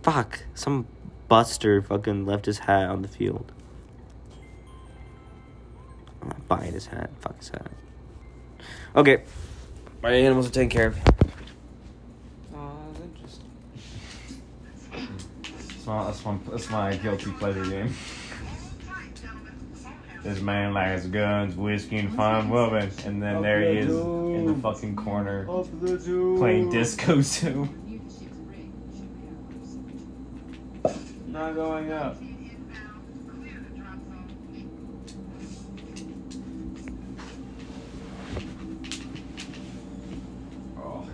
Fuck. Some buster fucking left his hat on the field. I'm not buying his hat. Fuck his hat. Okay. My animals are taken care of. Oh, that's interesting. That's my, that's my, that's my guilty pleasure game. This man likes guns, whiskey, and fine women, and then there he is in the fucking corner Off the zoo. playing disco zoo. New to ship's rig should be ours. Not going up. Oh.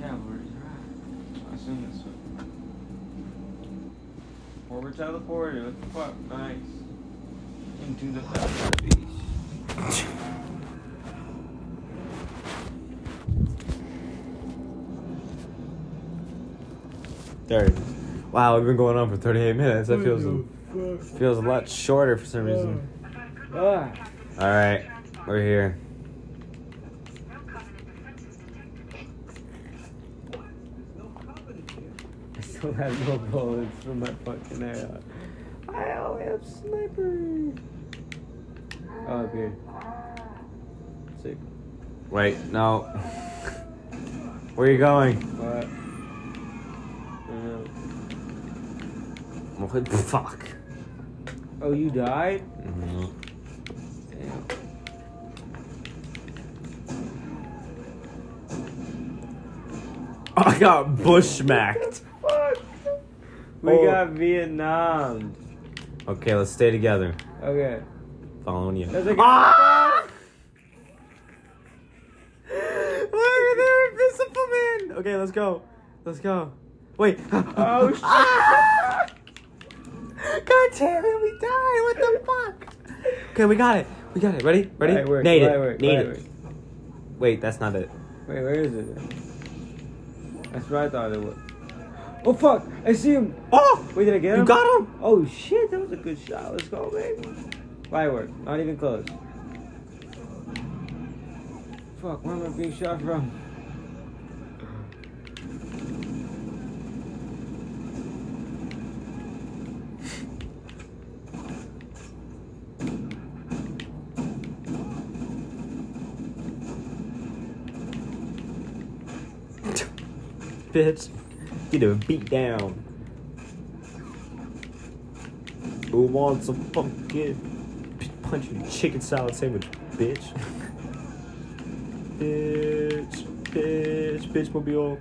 Cavalry's right. I assume this way. Forward teleported. What the fuck? Nice. Into the Belfast Beach. There it is. Wow, we've been going on for 38 minutes. That feels feels a lot shorter for some reason. All right, we're here. Still have no bullets for my fucking arrow. I only have sniper. Oh, up here. Sick. Wait, no. Where are you going? What? I don't know. What the fuck? Oh, you died? Mhm. Damn. I got bushmacked. We Oh. got Vietnam. Okay, let's stay together. Okay. Following you. A Ah! Why are there invisible men? Okay, let's go. Let's go. Wait. Oh, shit. Ah! damn it, we died. What the fuck? Okay, we got it. We got it. Ready? Ready? Light work, Nade light it. work, it. work. Wait, that's not it. Wait, where is it? That's what I thought it was. Oh fuck! I see him. Oh! Wait, did I get him? You got him? Oh shit! That was a good shot. Let's go, baby. Firework. Not even close. Fuck! Where am I being shot from? Bitch. Get a beat down. Who wants a pumpkin punching chicken salad sandwich, bitch? bitch, bitch, bitch mobile.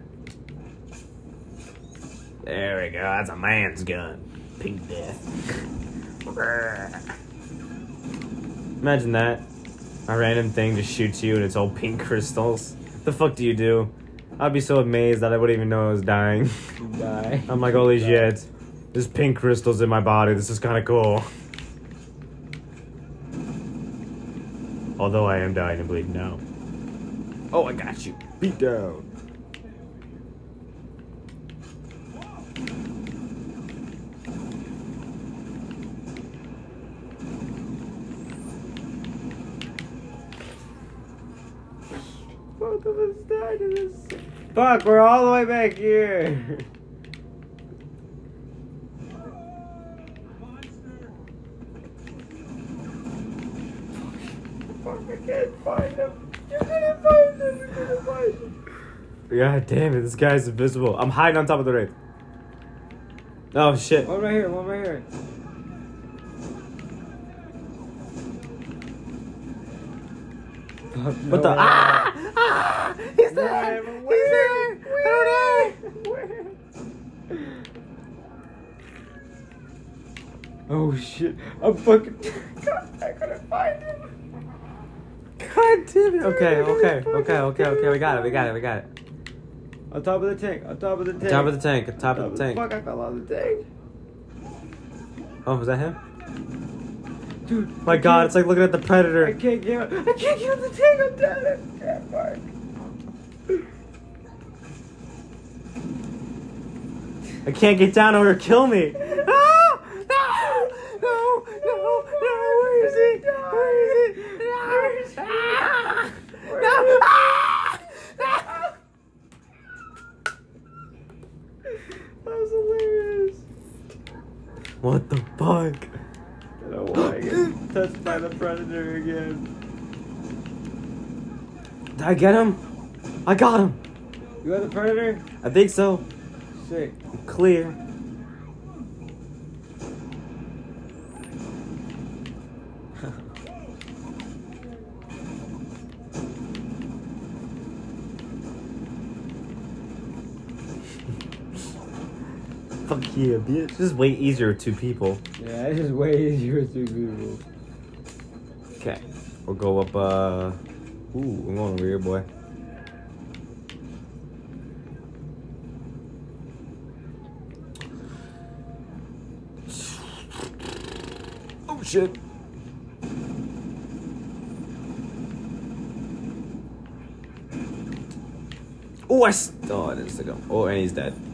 There we go. That's a man's gun. Pink death. Imagine that. A random thing just shoots you and it's all pink crystals. The fuck do you do? I'd be so amazed that I wouldn't even know I was dying. Die. I'm like, holy shit. There's pink crystals in my body. This is kind of cool. Although I am dying and bleeding now. Oh, I got you. Beat down. Both of us died in this. Fuck! We're all the way back here. Fuck! I can't find him. You're gonna find him. You're gonna find him. God damn it, this guy's invisible. I'm hiding on top of the wraith. Oh shit. One right here. One right here. Fuck, What the? no. Ah! Ah! He's No, there! but He's there! I don't know! Where? Oh shit! I'm fucking. God, I couldn't find him. God damn it. Okay, okay, okay, okay, okay. We got it, we got it, we got it. On top of the tank. On top of the tank. On Top of the tank, on top of the tank. Fuck! I fell out the tank. Oh, was that him? Dude. My I god, it's like looking at the predator. I can't get. out- I can't get out the tank. I'm dead. I can't fuck. I can't get down or kill me. No! No! No! No! Where is he? Where is he? No! Ah! No! Ah! Ah! That was hilarious. What the fuck? I don't want get touched by the predator again. Did I get him? I got him. You got the predator? I think so. Sick. Clear. Fuck yeah, bitch. This is way easier with two people. Yeah, it's just way easier with two people. Okay. We'll go up, uh. Ooh, I'm going over here, boy. Oh shit. Oh, I. Oh, I didn't stick him. Oh, and he's dead.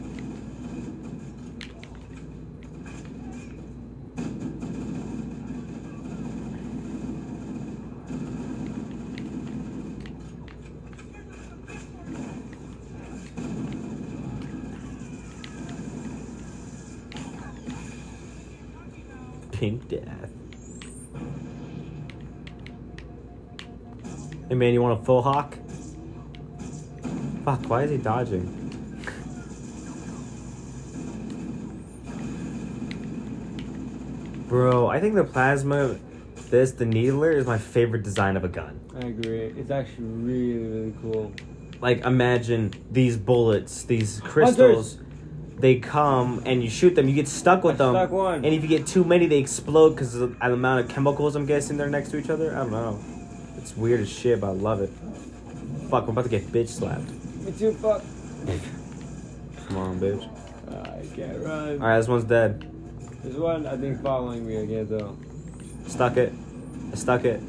Man, you want a full hawk? Fuck, why is he dodging? Bro, I think the plasma, this, the needler is my favorite design of a gun. I agree. It's actually really, really cool. Like, imagine these bullets, these crystals. They come and you shoot them, you get stuck with I them. stuck. And if you get too many, they explode because of the amount of chemicals I'm guessing they're next to each other. I don't know. It's weird as shit, but I love it. Fuck, I'm about to get bitch slapped. Me too, fuck. Come on, bitch. I can't run. Alright, this one's dead. There's one I think following me again though. Stuck it. I stuck it.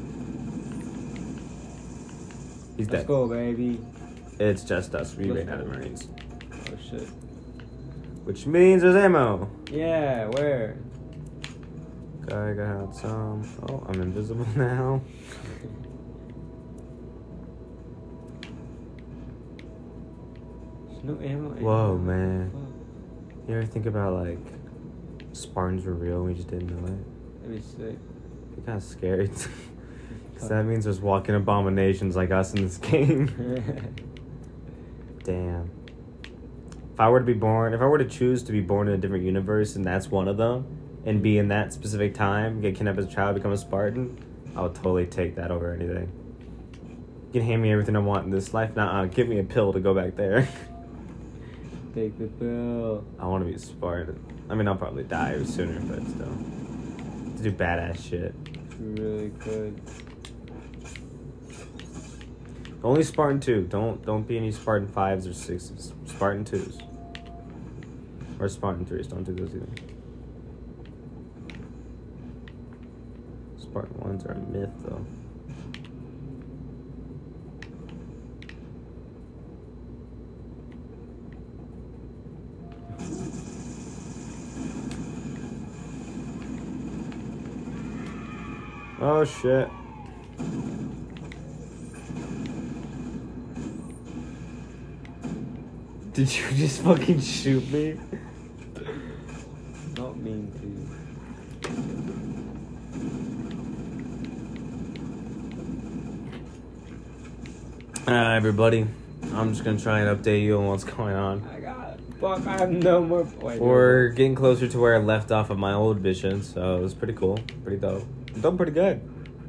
He's Let's dead. go, baby. It's just us. We Let's ran out of. Marines. Oh shit. Which means there's ammo. Yeah, where? Guy got some. Oh, I'm invisible now. no ammo. Whoa, ammo. man. Fuck. You ever think about like Spartans were real and we just didn't know it? That'd be sick. It's kind of scary. Cause that means there's walking abominations like us in this game. Damn. If I were to be born, if I were to choose to be born in a different universe and that's one of them, and be in that specific time, get kidnapped as a child, become a Spartan, I would totally take that over anything. You can hand me everything I want in this life. Nah, give me a pill to go back there. Take the pill. I want to be a Spartan. I mean, I'll probably die sooner, but still. To do badass shit. You really could. Only Spartan two. Don't don't be any Spartan fives or sixes. Spartan twos. Or Spartan threes. Don't do those either. Spartan ones are a myth though. Oh shit. Did you just fucking shoot me? Not mean to. Alright, everybody. I'm just gonna try and update you on what's going on. I got. Fuck, I have no more. points. We're getting closer to where I left off of my old vision, so it was pretty cool. Pretty dope. We're doing pretty good.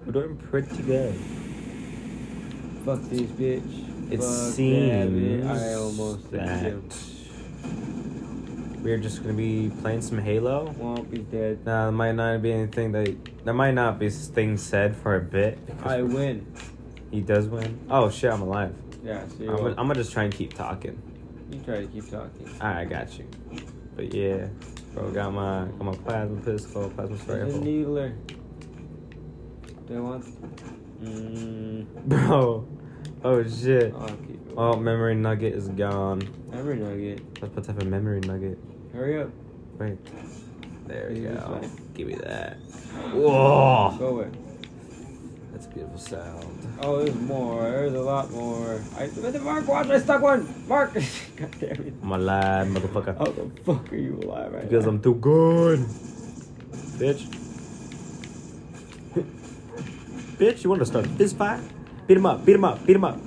We're doing pretty good. Fuck this bitch. It Fuck that seems bitch. I almost that we're just gonna be playing some Halo. Womp is dead. Now, there might not be anything that there might not be things said for a bit. I win. He does win. Oh shit, I'm alive. Yeah, so I'm gonna, I'm gonna just try and keep talking. You try to keep talking. Alright, I got you. But yeah, bro, got my got my plasma pistol, plasma spray. There's a rifle. needler. Do I want? Mm, Bro, oh shit. I'll. Oh, memory nugget is gone. Memory nugget. Let's put type of memory nugget. Hurry up. Wait. There we go. Give me that. Whoa. Go away. That's a beautiful sound. Oh, there's more. There's a lot more. I the Mark, watch! I stuck one. Mark. God damn it. I'm alive, motherfucker. How the fuck are you alive right Because now? I'm too good. Bitch. Bitch, you want to start this fight? Beat him up, beat him up, beat him up.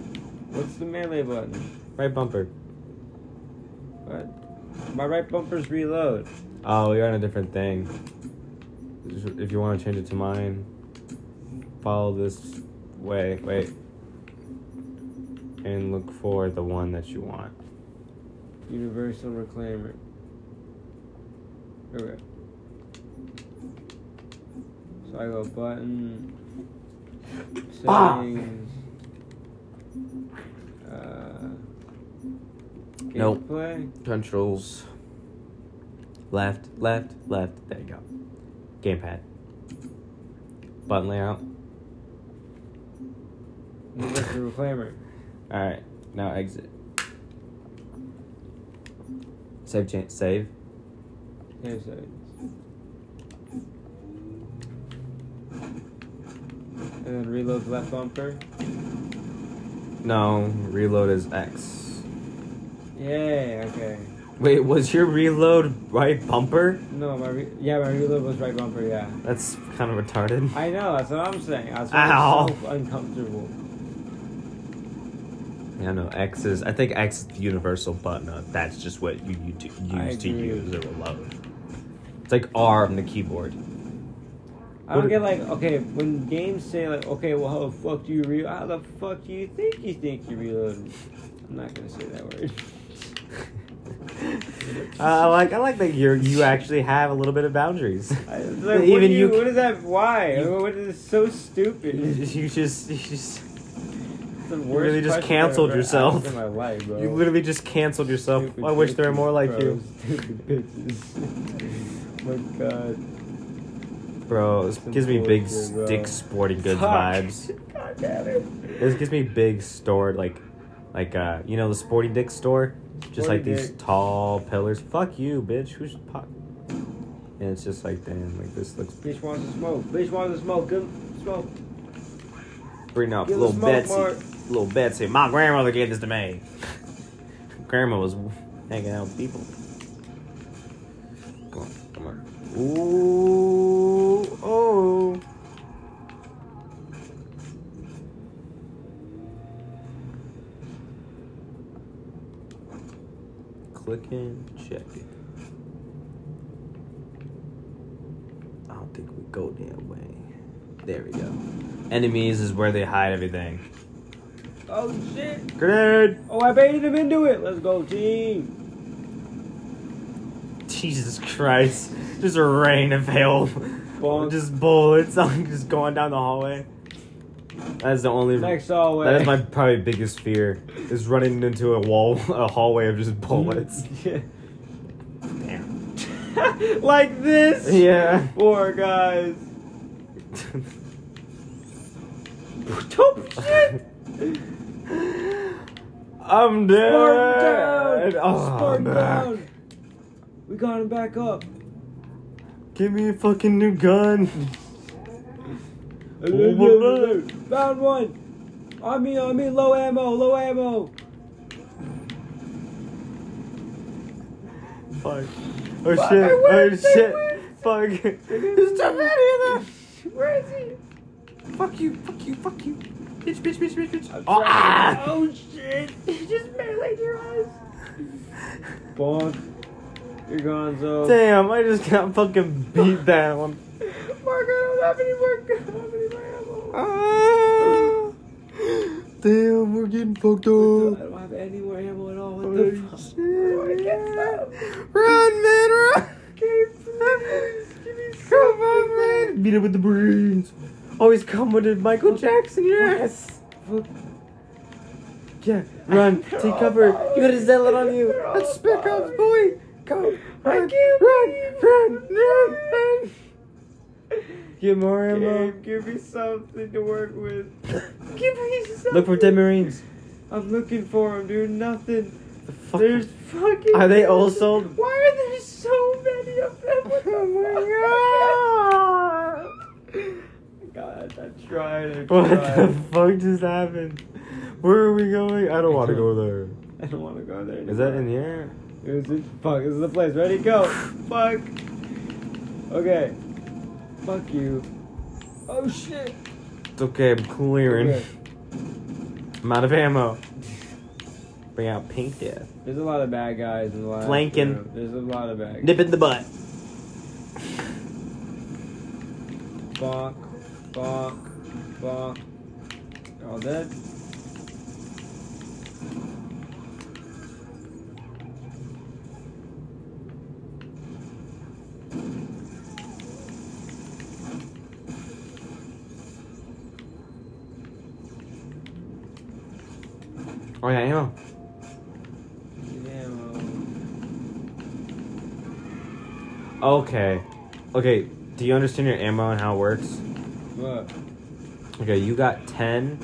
What's the melee button? Right bumper. What? My right bumper's reload. Oh, you're on a different thing. If you want to change it to mine, follow this way. Wait. And look for the one that you want. Universal reclaimer. Okay. So I go button. Ah. Uh, Nope. gameplay. Controls. Left, left, left. There you go. Gamepad. Button layout. Reclaimer. Alright, now exit. Save change. Save. Game settings. And then reload left bumper. No, reload is X. Yay, okay. Wait, was your reload right bumper? No, my re- yeah, my reload was right bumper, yeah. That's kind of retarded. I know, that's what I'm saying. That's why Ow. it's so uncomfortable. Yeah, no, X is. I think X is the universal button. Uh, that's just what you, you to, use to use or reload. It's like R on the keyboard. I don't get like, okay, when games say like, okay, well, how the fuck do you re? How the fuck do you think you think you reload? I'm not gonna say that word. Uh, like I like that you you actually have a little bit of boundaries. I, like, Even you- you, what is that? Why? You- what is so you stupid? You just you just the you really just canceled yourself. In my life, bro. you literally just canceled yourself. Stupid I wish there were more like bro. you. Stupid bitches. my god. Bro, this gives me big bro. stick sporting goods Fuck. vibes. God damn it. This gives me big store like like uh you know the sporting dick store? Just like these Dick. tall pillars. Fuck you, bitch. Who's pop and it's just like damn, like this looks Bitch wants to smoke. Bitch wants to smoke. Good smoke. bring up Give little smoke, Betsy. Mark. Little Betsy. My grandmother gave this to me. Grandma was hanging out with people. Come on, come on. Ooh, oh. Click in, check it. I don't think we go that way. There we go. Enemies is where they hide everything. Oh shit. Grenade! Oh, I baited him into it. Let's go, team. Jesus Christ. Just a rain of hail. Bonk. Just bullets just going down the hallway. That's the only. Next hallway. That is my probably biggest fear. Is running into a wall, a hallway of just bullets. Yeah. Damn. like this. Yeah. Poor guys. Oh shit. I'm dead. Spartan down. Oh, man. down. We got him back up. Give me a fucking new gun. Found one. On me, on me. Low ammo, low ammo. Fuck. Oh Fuck, shit. Oh shit. Fuck. There's too many of them. Where is he? Fuck you, fuck you, fuck you. Bitch, bitch, bitch, bitch, bitch. Oh, ah! oh shit. He just meleeed your eyes. Bonk. You're gone, so. Damn, I just got fucking beat down. Mark, I don't have any more, I don't have any more ammo. Ah! Damn, we're getting fucked up. I don't have any more ammo at all. What Holy the fuck? shit. I can't. Run, man, run! Okay, please. Give me Come on, man! Beat it with the brains. Always come with it, Michael Jackson, yes! Fuck. Yeah, run, take cover. following You got a zealot on you. That's Spec Ops, following boy. Go, I can't run, run, run, run. Get more ammo. Gabe, give me something to work with. give me something. Look for dead Marines. I'm looking for them, dude. Nothing. The fuck? There's fucking. Are they also? Why are there so many of them? Oh what the Oh fuck? God, God, I tried. I What the fuck just happened? Where are we going? I don't want to go there. I don't want to go there. Is that anymore. in here? Is it? Fuck, this is the place. Ready, go. Fuck. Okay. Fuck you. Oh shit. It's okay, I'm clearing. Okay. I'm out of ammo. Bring out pink death. There's a lot of bad guys in the last Flanking. room. There's a lot of bad guys. Nip in the butt. Fuck. Fuck. Fuck. All dead. Oh yeah, ammo. Need. Okay. Okay, do you understand your ammo and how it works? What? Okay, you got 10.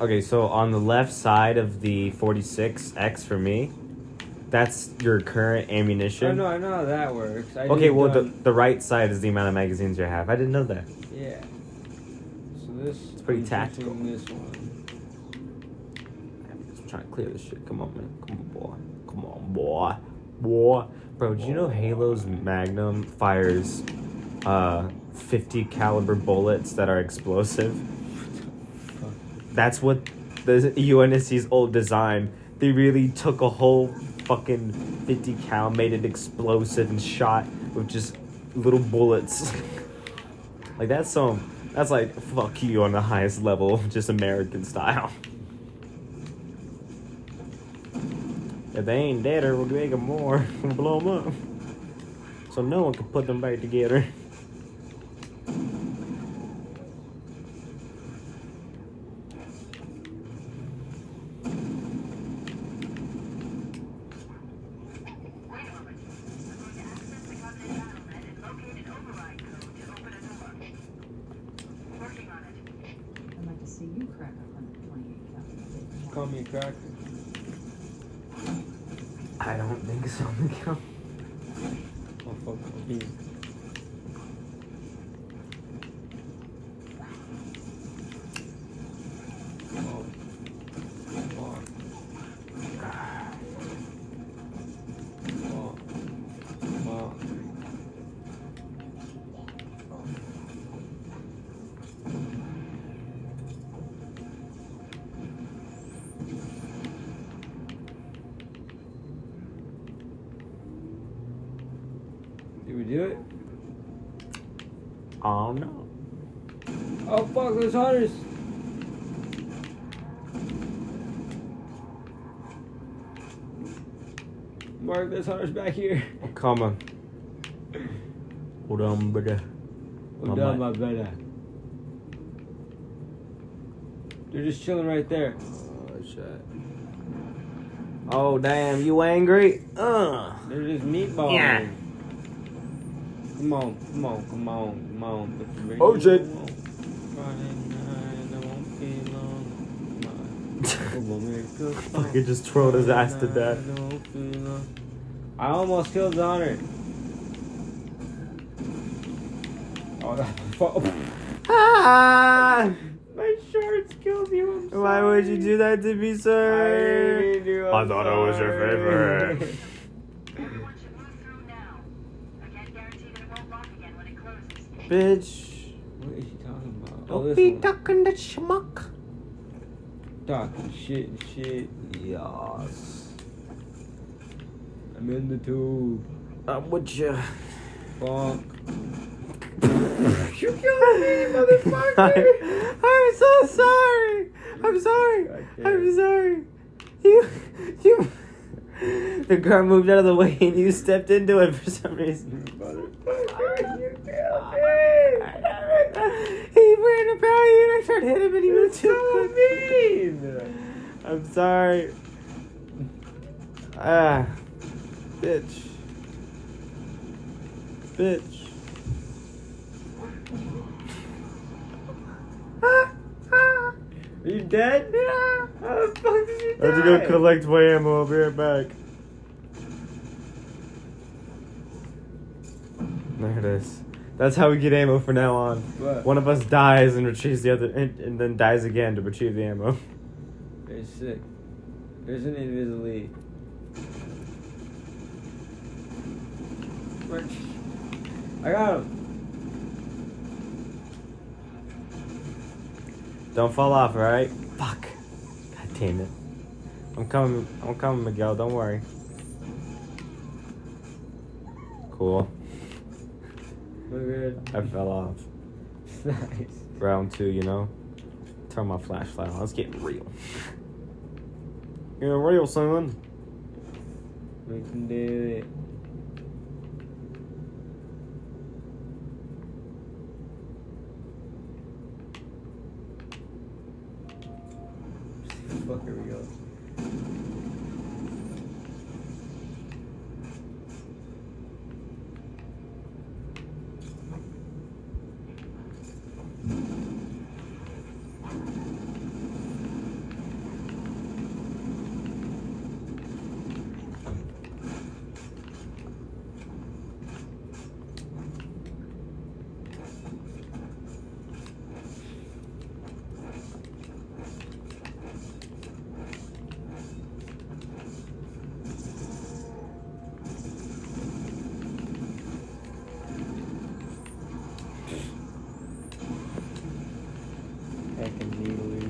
Okay, so on the left side of the 46X for me, that's your current I ammunition. Oh, know, I know how that works. I Okay, well, the, done- the right side is the amount of magazines you have. I didn't know that. Yeah. So this. It's pretty tactical. This one. Trying to clear this shit. Come on, man. Come on, boy. Come on, boy. Boy. Bro, do you know Halo's Magnum fires uh, 50 caliber bullets that are explosive? That's what the UNSC's old design. They really took a whole fucking 50 cal, made it explosive, and shot with just little bullets. like that's some. That's like fuck you on the highest level, just American style. If they ain't deader, we'll make them more. We'll blow them up. So no one can put them back together. Do it? Oh no. Oh fuck, those hunters! Mark, those hunters back here. Come on. Hold on, brother. Hold on, my brother. They're just chilling right there. Oh shit. Oh damn, you angry? Uh. They're just meatballing. Yeah. Come on, come on, come on, come on. Put the radio Oh, shit. on. Friday night, I won't be long. Come on, make a Fucking just twirled his ass to death. I don't feel long. I almost killed Donner. Oh, that fuck. Ah! My shorts killed you. I'm Why would you do that to me, sir? I, do, I I'm thought I was your favorite. Everyone should move through now. I can't guarantee that it won't lock again when it closes. Bitch. What is he talking about? Oh, Don't this be one. talking that schmuck. Talking shit and shit. Yes. I'm in the tube. I'm with you. Bonk. you killed me, motherfucker! I'm so sorry. I'm sorry. I'm sorry. You, you. The car moved out of the way and you stepped into it for some reason. motherfucker, you killed me! He ran up about you and I tried to hit him and he moved too mean! I'm sorry. Ah, bitch. Bitch. Are you dead? Yeah. How the fuck did you die? I have to go collect my ammo. I'll be right back. There it is. That's how we get ammo from now on. What? One of us dies and retrieves the other, and, and then dies again to retrieve the ammo. Very sick. There's an invisible lead. Where- I got him. Don't fall off, alright? Fuck. God damn it. I'm coming. I'm coming, Miguel. Don't worry. Cool. We're good. I fell off. nice. Round two, you know? Turn my flashlight on. Let's get real. Get real, son. We can do it. Fuck, here we go. Heckin' needlers.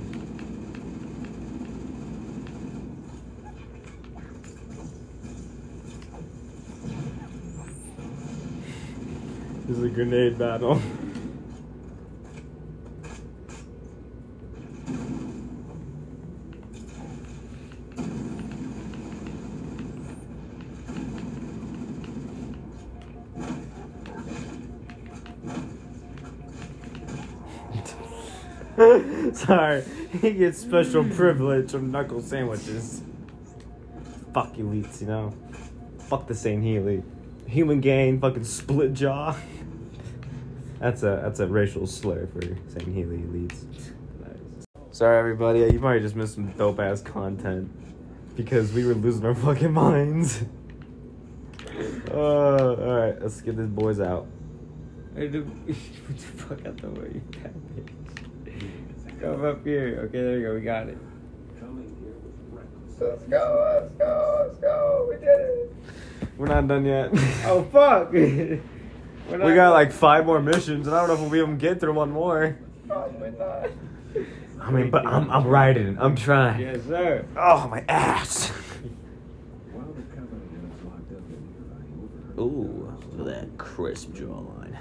This is a grenade battle. Sorry, he gets special privilege from knuckle sandwiches. Fuck elites, you know. Fuck the Sangheili. Human gain, fucking split jaw. That's a that's a racial slur for saying Healy leads. Nice. Sorry, everybody. You might just missed some dope ass content because we were losing our fucking minds. Uh, all right, let's get these boys out. Hey, dude, What the fuck out the way, you fat bitch. Come up here. Okay, there you go. We got it. Let's go. Let's go. Let's go. We did it. We're not done yet. Oh fuck! We're we got like five more missions, and I don't know if we'll be able to get through one more. Probably not. I mean, but I'm I'm riding. I'm trying. Yes, sir. Oh my ass. Ooh, look at that crisp jawline.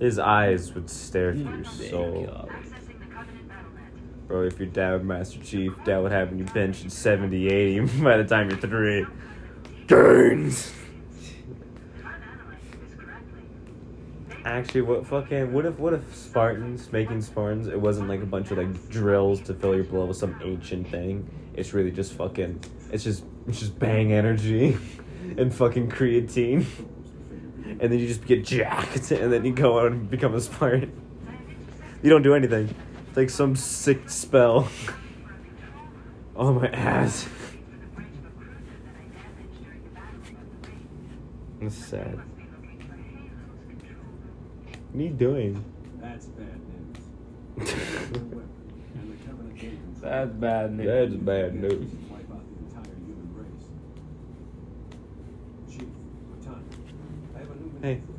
His eyes would stare through your soul. Accessing the Covenant battlenet. Bro, if your dad were Master Chief, dad would have you benching 70, 80 by the time you're three. Gains! If I'm analyzing this correctly, Actually, what fucking, what if, what if Spartans, making Spartans, it wasn't like a bunch of like drills to fill your blood with some ancient thing. It's really just fucking, it's just, it's just bang energy and fucking creatine. And then you just get jacked and then you go out and become a Spartan. You don't do anything. It's like some sick spell. Oh my ass. That's bridge What are you doing? That's bad news. and the Covenant agents That's bad news. That's bad news. wipe out the entire human race. Chief, Cortana, I have a new Hey. mission.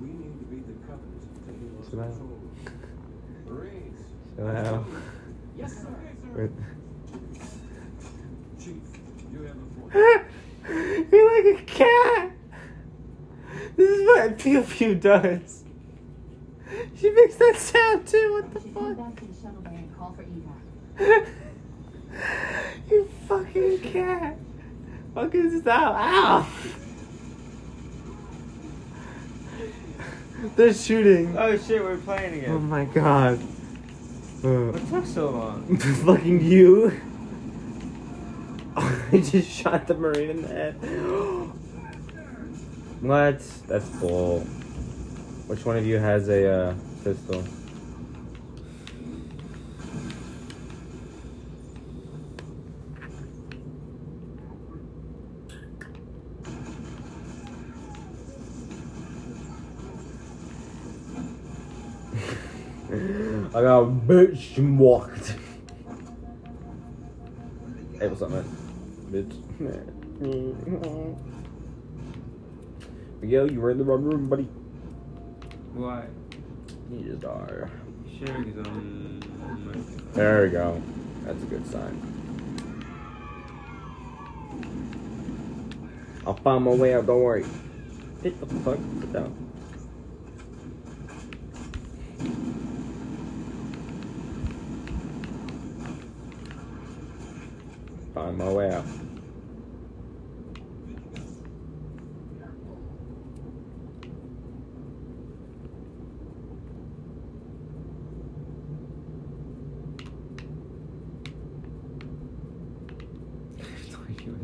We need to beat the Covenant to Halo's Sit control. Marines. Wow. Yes, sir. Wait. Chief, you have the point. You're like a cat. This is what Pew Pew does. She makes that sound too. What the Should fuck? back to the shuttle bay and call for you fucking cat. Fuck Fucking stop. Ow. They're shooting. Oh shit, we're playing again. Oh my god. Uh, What took so long? fucking you. I just shot the marine in the head. what? That's bull. Which one of you has a uh, pistol? I got bitch walked. Hey, what's up, man? Bitch. Miguel, you were in the wrong room, buddy. Why? You just are. Sure, because I'm. There we go. That's a good sign. I'll find my way out, don't worry. Hit the fuck? Sit down. Find my way out.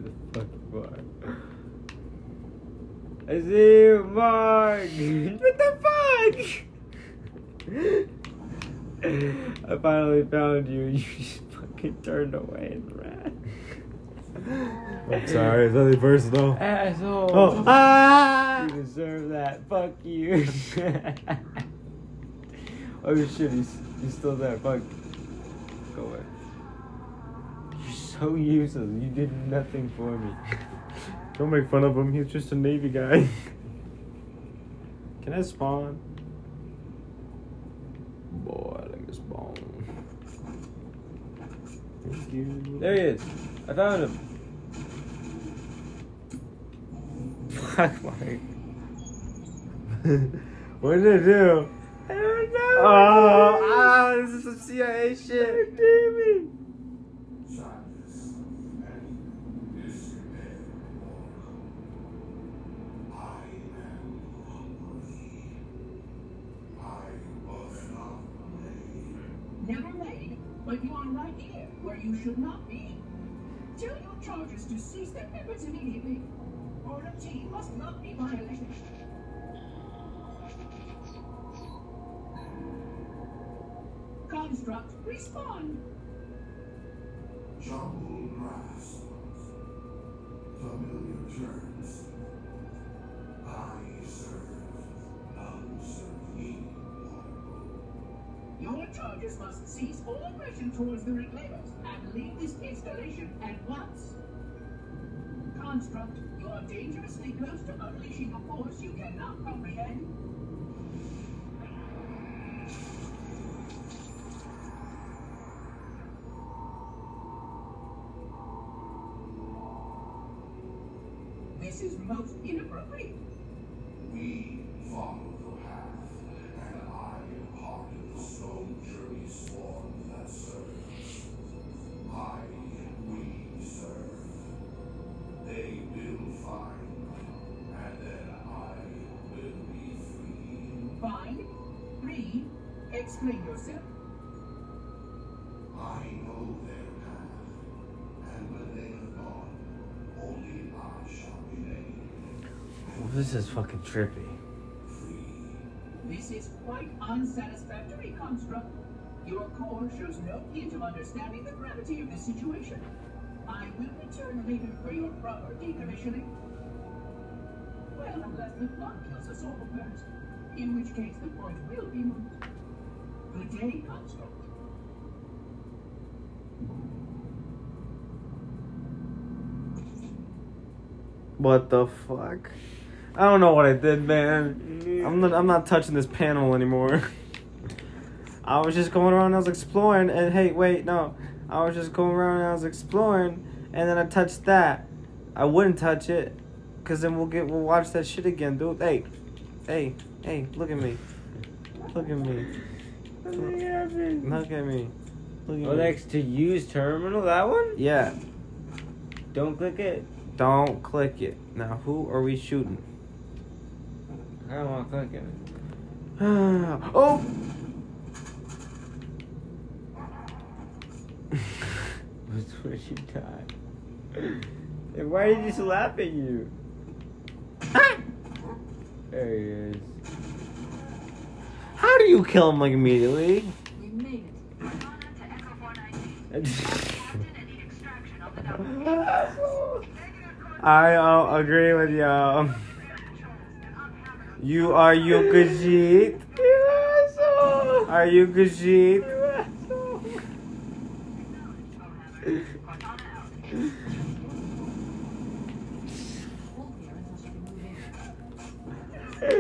the fuck you are. I see you, Mark! what the fuck? I finally found you. You just fucking turned away and ran. I'm sorry, it's nothing personal. Asshole! Oh, ah! You deserve that. Fuck you. oh shit, he's, he's still there. Fuck. Go away. You're so useless. You did nothing for me. Don't make fun of him. He's just a Navy guy. Can I spawn? Boy, let me spawn. Thank you. There he is. I found him. Fuck my. what did it do? I don't know. Oh, ah, this is some CIA shit. Damn it. Never made, but you are right here, where you should not be. Tell your charges to cease their efforts immediately, or the team must not be violated. Construct, respond. Jumbled grass. Familiar terms. I serve. None serve ye. Your charges must cease all aggression towards the reclaimers leave this installation at once. Construct, you are dangerously close to unleashing a force you cannot comprehend. This is most inappropriate. We follow the path, and I am part of the stone journey swarm that serves. Find, and then I will be free. Fine. Free. Explain yourself. I know their path, and when they are gone, only I shall remain. This is fucking trippy. This is quite unsatisfactory construct. Your core shows no hint of understanding the gravity of this situation. I will return later for your proper decommissioning. Well, unless the plot kills us all first, in which case the point will be moot. Good day, construct. What the fuck? I don't know what I did, man. I'm not. I'm not touching this panel anymore. I was just going around. and I was exploring, and hey, wait, no. I was just going around and I was exploring, and then I touched that. I wouldn't touch it, cause then we'll get we'll watch that shit again, dude. Hey, hey, hey, look at me. Look at me. Look at me. Look at Oh, me. next to use terminal, that one? Yeah. Don't click it. Don't click it. Now, who are we shooting? I don't want to click it. oh! That's where you died. Hey, why did he just laugh at you? there he is. How do you kill him like immediately? We made it. Cortana to Echo 419. Captain, I need extraction on the double. Negative coordinates I uh, agree with you. controls, and unhammer them. You are you? You! Are you Gajit? You asshole! Cortana out. Hold here until she can move in.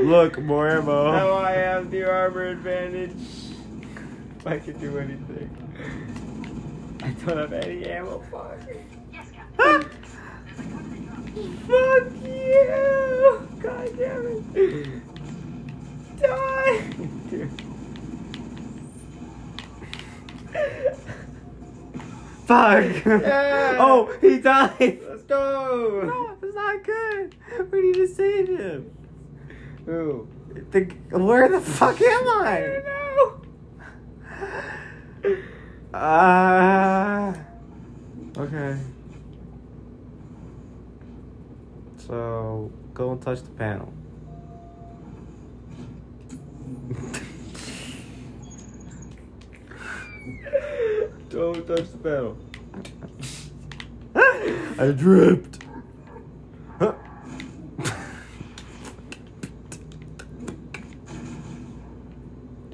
Look, more ammo. Now I have the armor advantage. If I can do anything. I don't have any ammo. Fuck. Yes, Captain. There's a covenant drop. Fuck you! God damn it. Die! Fuck. Yeah. Oh, he died. Let's go! No, it's not good. We need to save him. Who? The, where the fuck am I I? don't know! Ah. okay. So go and touch the panel. Don't touch the pedal. I dripped. Huh.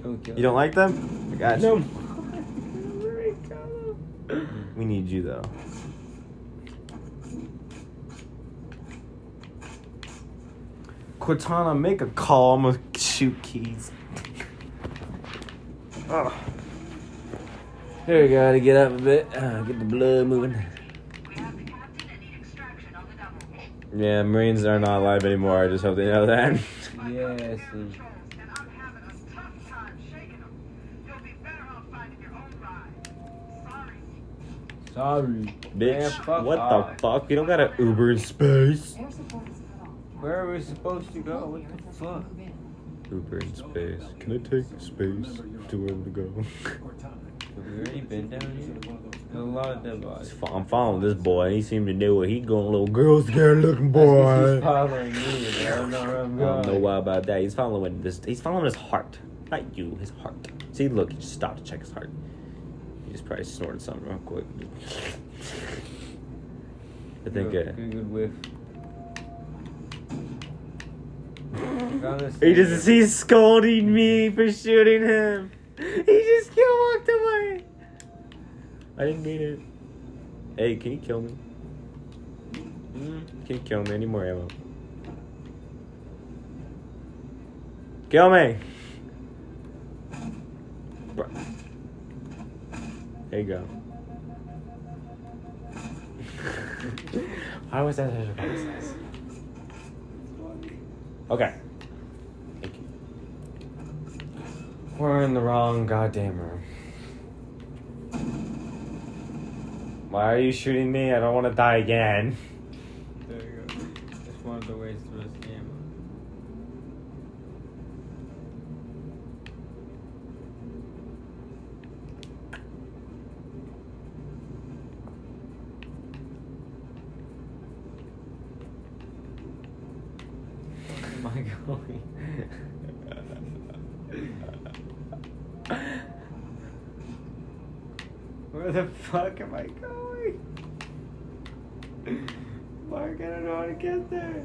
Don't kill You don't like them? I got No. We need you though. Cortana, make a call. I'm gonna shoot Keyes. oh. There we go. To get up a bit. Uh, get the blood moving. We have the captain and need extraction on the double. Yeah, Marines are not alive anymore. I just hope they know that. Yes. Controls, and I'm having a tough time shaking them. You'll be better off finding your own ride. Sorry. Bitch, Yeah, fuck what off. the fuck? You don't got an Uber in space. Air support is cut off. Where are we supposed to go? What the until she can fuck? Uber in space. Can I take space to where to go? Have we already been down here? There's a lot of dead bodies. I'm following this boy. He seemed to know what he going. Little girl scared looking boy. He's following me, I don't know where I'm I don't know why about that. He's following this. He's following his heart. Not you, his heart. See, look, he just stopped to check his heart. He just probably snorted something real quick. I think good, uh, good, good whiff. He just—he's scolding me for shooting him. He just killed walked away. I didn't mean it. Hey, can you kill me? Mm, Can you kill me? Any more ammo? Kill me. There you go. Why was that such a process? Okay. Thank you. We're in the wrong goddamn room. Why are you shooting me? I don't want to die again. There you go. Wanted to waste the rest of the ammo. Am I going? Where the fuck am I going? Mark, I don't know how to get there.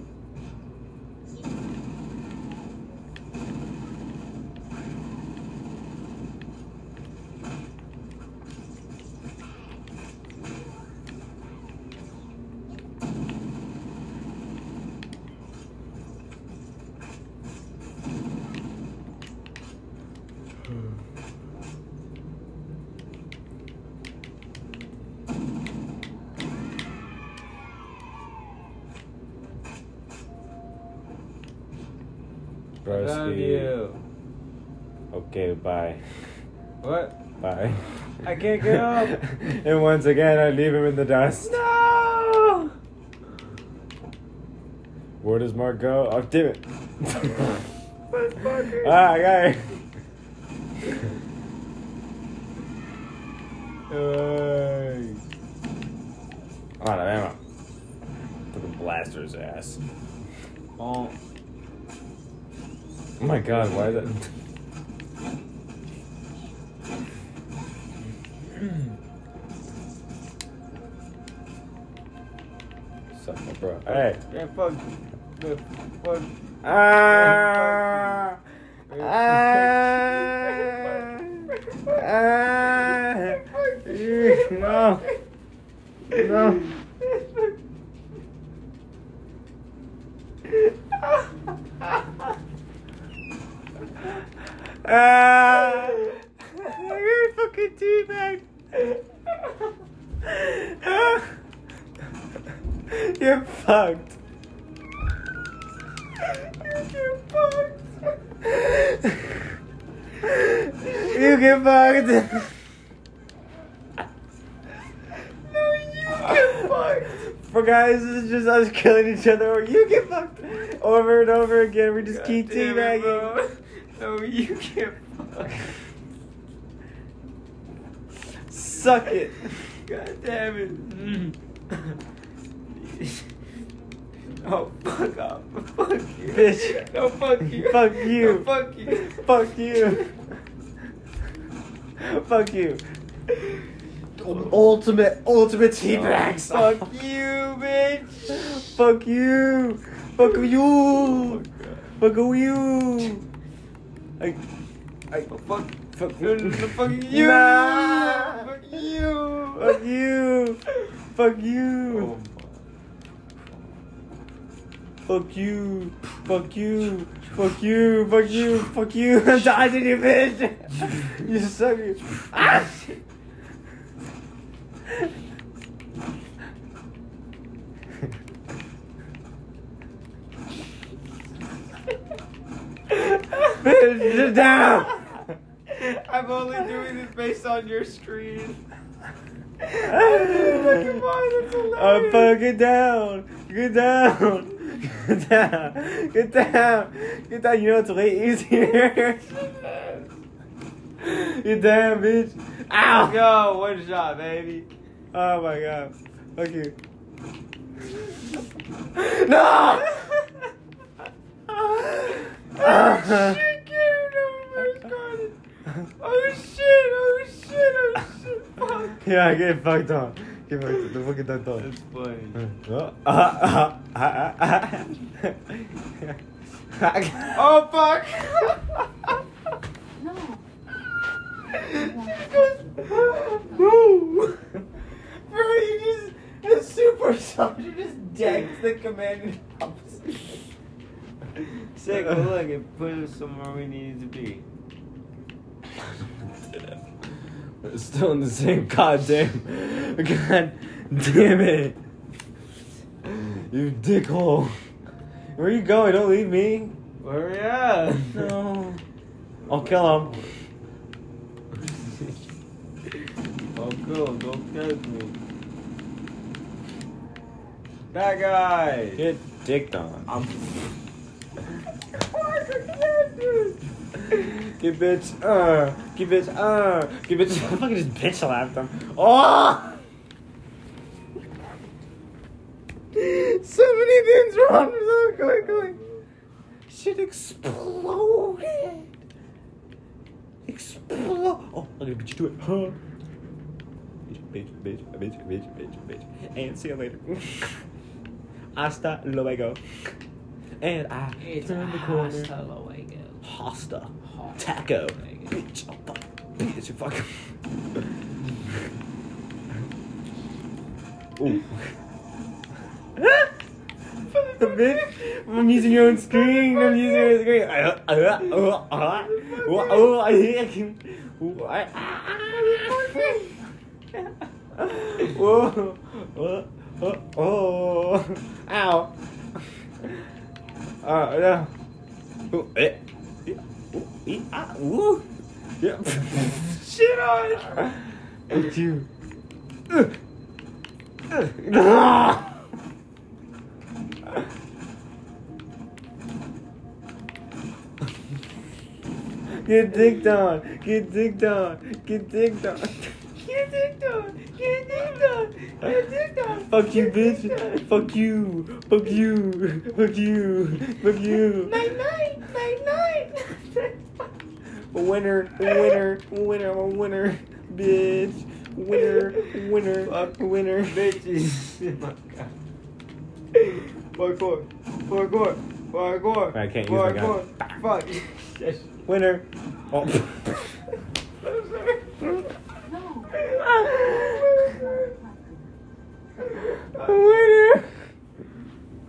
Love you. Okay, bye. What? Bye. I can't get up. and once again, I leave him in the dust. No! Where does Mark go? Oh, damn it. Ah, I got it. Hey. Out of ammo. Fucking blaster's ass. Oh. Oh my god, why is that? Suck my bro. Hey. Man, fuck. the- Fuck. Ah! Ah! Ah! No. No. Ah! You're fucking teabag. You're fucked. You're fucked. You get fucked. No, you get fucked. For guys, this is just us killing each other, or you get fucked over and over again. We just keep damn it, teabagging. No, you can't fuck. Suck it. God damn it. Mm. oh, fuck off. Fuck you. Bitch. No, fuck you. Fuck you. No, fuck you. Fuck you. Fuck you. Ultimate, ultimate teabags. Fuck you, bitch. Fuck you. Fuck you. Fuck you. I, I, Oh, fuck. fuck fuck you. Nah. Fuck you. Fuck you. Fuck you. Oh, Fuck you. Fuck you. Fuck you. Fuck you. Fuck you. I'm dodging you, bitch. You suck you. Ah! bitch, sit down. I'm only doing this based on your screen. Oh, I'm fucking down. Get down. Get down. Get down. Get down. You know it's way easier. You damn bitch. Ow. go. One shot, baby. Oh my god. Fuck you. No! oh shit, oh my god. Oh shit, oh shit, oh shit, fuck. Yeah, I get fucked on. Get fucked on. The fucking dunked on. That's funny. oh fuck! no. She goes, no! Bro, you just, the super soldier just decks the commanding officer. Sick, but look, it put us somewhere we needed to be. We're Still in the same goddamn. God damn it. You dickhole. Where are you going? Don't leave me. Hurry up! No. I'll kill him. Oh, cool, don't touch me. That guy! Get dicked on. I'm. Get bitch, uh, get bitch, uh, get bitch. I fucking just bitch slapped him. Oh! So many things wrong so quickly. Shit exploded. Explode. Oh, I'm gonna you to it. Huh? Bitch, bitch, bitch, bitch, bitch, bitch, bitch. And see you later. Hasta luego. And I turn the corner. Hasta. Taco. Bitch. Oh, fuck. Bitch, fucking. Ooh. the bitch. I'm using your own screen. I'm using your own screen. Uh, uh, uh, uh, oh, oh, I hate him. Oh, I- Whoa. Oh, oh, oh. Ow. Uh, no. Ooh, eh. Yeah. Ooh, ee, ah, woo. Yeah. Shit on. Thank you. Ah. Get dicked on. Get dicked on. Get dicked on. Fuck you, bitch. Fuck you. Fuck you. Fuck you. Fuck you. Night night. Night night. A winner. Winner. Winner. I'm a winner. Bitch. Winner. Winner. Fuck winner. Bitches. Oh my god. Parkour. Parkour. Parkour. I can't use my gun. Fuck. Winner. Oh. No. Winner.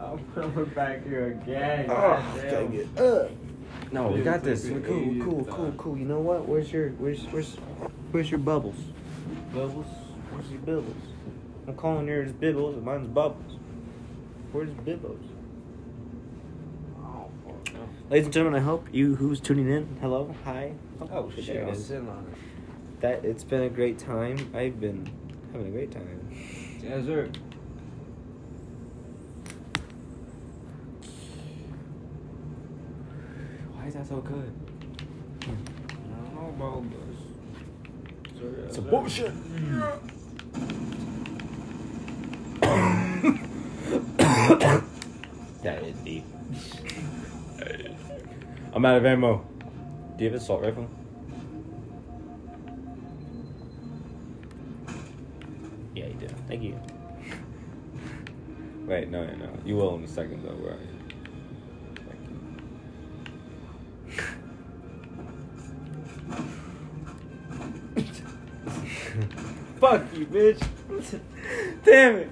I'm coming back here again. Oh, dang it. Uh. No, we got this. We're cool, idiot cool, cool, cool. You know what? Where's your, where's, where's, where's your bubbles? Bubbles? Where's your bibbles? I'm calling yours bibbles and mine's bubbles. Where's bibbles? Ladies and gentlemen, I hope you who's tuning in, hello, hi. Oh shit, there it I'm sitting on it. That it's been a great time. I've been having a great time. Yes, sir. Why is that so good? Hmm. I don't know about this. Sir, yes, It's a sir. bullshit. that is deep. I'm out of ammo. Do you have an assault rifle? Thank you. Wait, no, no, no. You will in a second, though, right? Thank Fuck you, bitch. Damn it!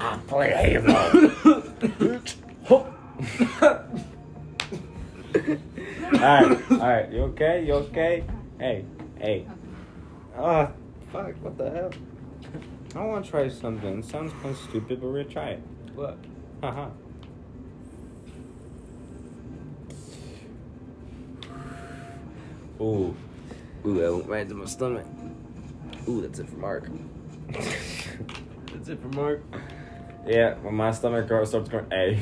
I play Halo. alright, alright, you okay? You okay? Hey, hey. Ah, fuck, what the hell? I want to try something. It sounds kind of stupid, but we're gonna try it. What? Haha. Ooh. Ooh, that went right to my stomach. Ooh, that's it for Mark. That's it for Mark. Yeah, when my stomach starts going, hey.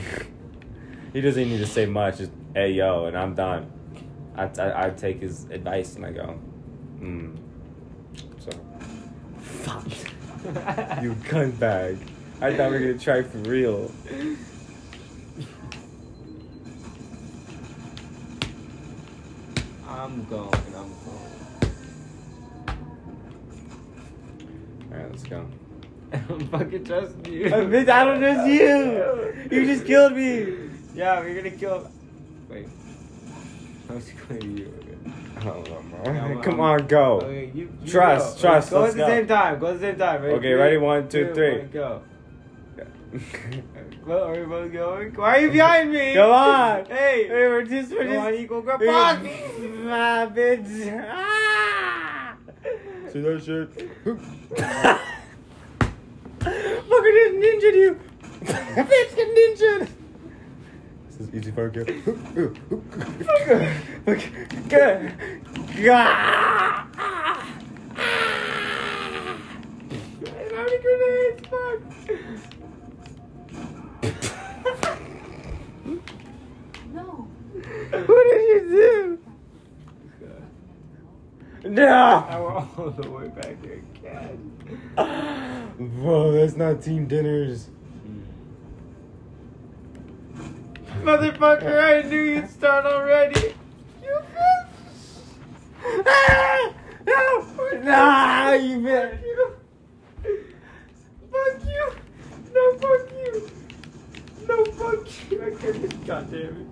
he doesn't even need to say much, just, hey, yo, and I'm done. I, I, I take his advice and I go, hmm. So, fuck. you cunt bag. I thought we were gonna try for real. I'm going. I'm going. Alright, let's go. I'm fucking trusting you. Bitch, I don't trust you. You just killed me. Yeah, we're gonna kill. Wait. I was going you. I don't Yeah, Come I'm- on, go. Okay, you, you Trust, go. trust, Go let's at the go. same time. Go at the same time. Okay, ready? One, two, three. one, go. Well, are we both going? Why are you behind me? Come on. Hey. Hey, we're just, we're Come just. on, equal grip. Hey, Fuck. Ah, bitch. Ah. See that shit? Fucker just ninja you. bitch get ninja. Is easy for a girl. Fucker. Okay. Good. Gah. How many grenades? Fuck. No. What did you do? No. I went all the way back there again. Bro, that's not team dinners. Motherfucker, I knew you'd start already. You bitch. Ah! No! Nah, you bitch. Fuck you. No, fuck you. No, fuck you. I couldn't. God damn it.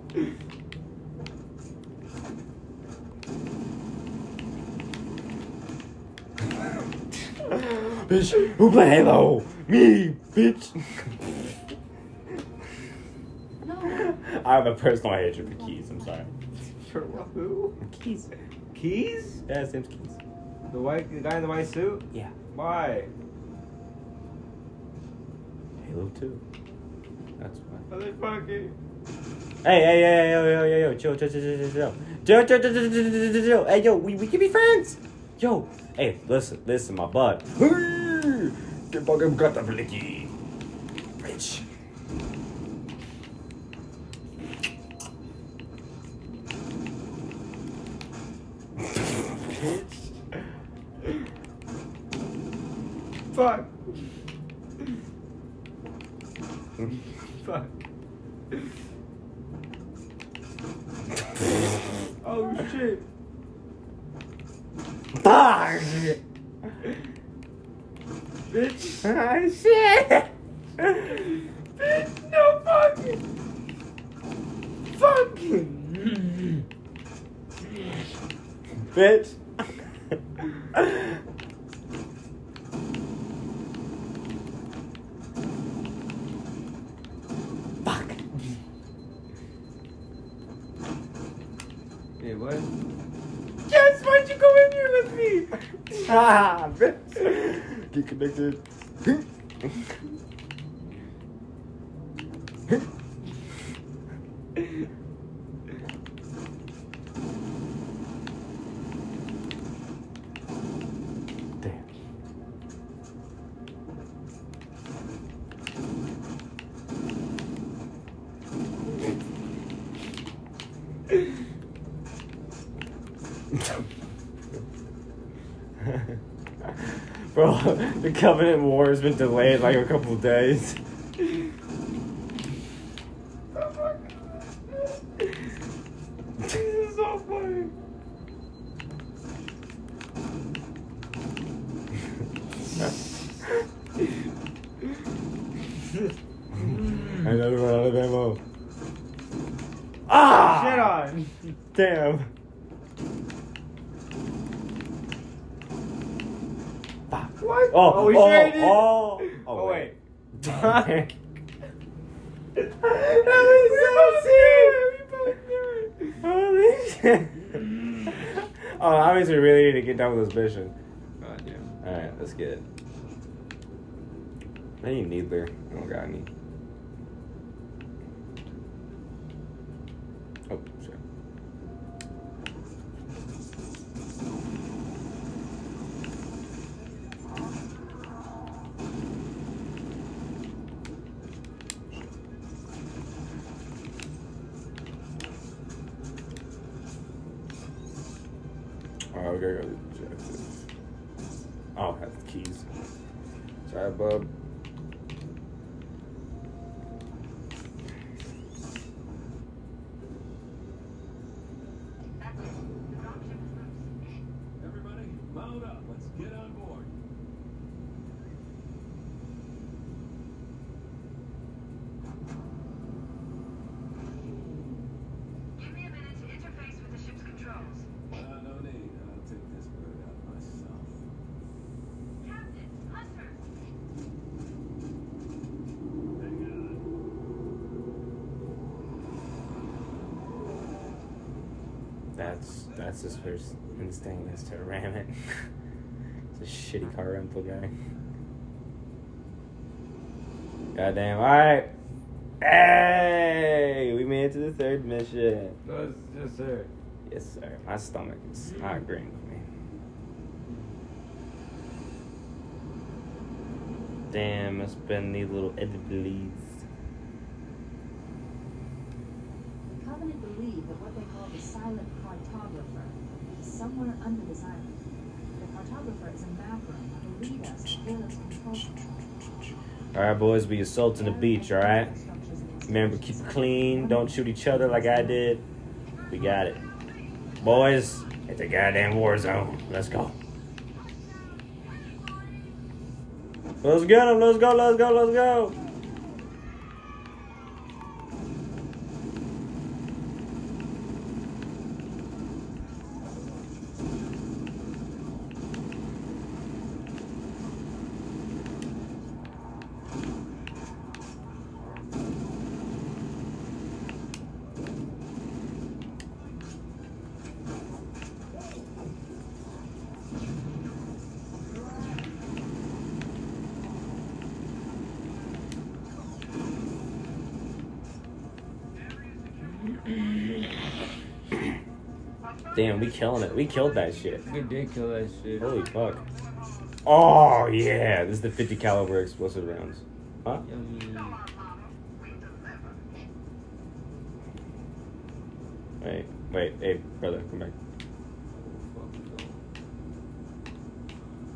bitch, who play Halo? Me, bitch. No. I have a personal hatred for Keyes, I'm sorry. For who? Keyes. Keyes? Yeah, his name's Keyes. The white the guy in the white suit? Yeah. Why? Halo 2. That's why. Motherfucker. Hey, hey, hey, hey, yo, yo, yo, yo, chill, chill, chill, chill, chill, chill. Chill, chill, chill, chill, chill, chill, chill, chill. Hey, yo, we, we can be friends. Yo, hey, listen, listen, my bud. Hey, Get fucking got the blicky. Bitch. Fuck. Fuck. oh shit. Fuck. Bitch. Ah, shit. Bitch, no fucking. Fucking. Bitch. what? Yes, why'd you go in here with me? Ah, bitch. Get connected. the Covenant War has been delayed like a couple days. This is so funny. I never run out of ammo. Ah! Shit on. Damn. Fuck. Oh, oh, we oh, oh, oh, Oh, wait. that That was so sick. Holy shit. Mm. oh, obviously, we really need to get done with this mission. God damn. Alright, let's get it. I need needler. I don't got any. Oh, shit. Alright, we gotta go to the objective. I don't have the keys. Sorry, bub. That's his first instinct is to ram it. it's a shitty car rental guy. Goddamn! All right. Hey, we made it to the third mission. No, yes, sir. Yes, sir. My stomach is not agreeing with me. Damn, must been these little edibles. The Covenant believe that what they call the silent cartographer is somewhere under this island. The cartographer is a mapper who will lead us to Halo's control. All right, boys, we assaulting the beach. All right. Remember, keep it clean. Don't shoot each other like I did. We got it, boys. It's a goddamn war zone. Let's go. Let's get him. Let's go. Let's go. Let's go. Damn, we killing it. We killed that shit. We did kill that shit. Holy fuck. Oh yeah, this is the 50 caliber explosive rounds. Huh? Yummy. Wait, wait, hey brother, come back.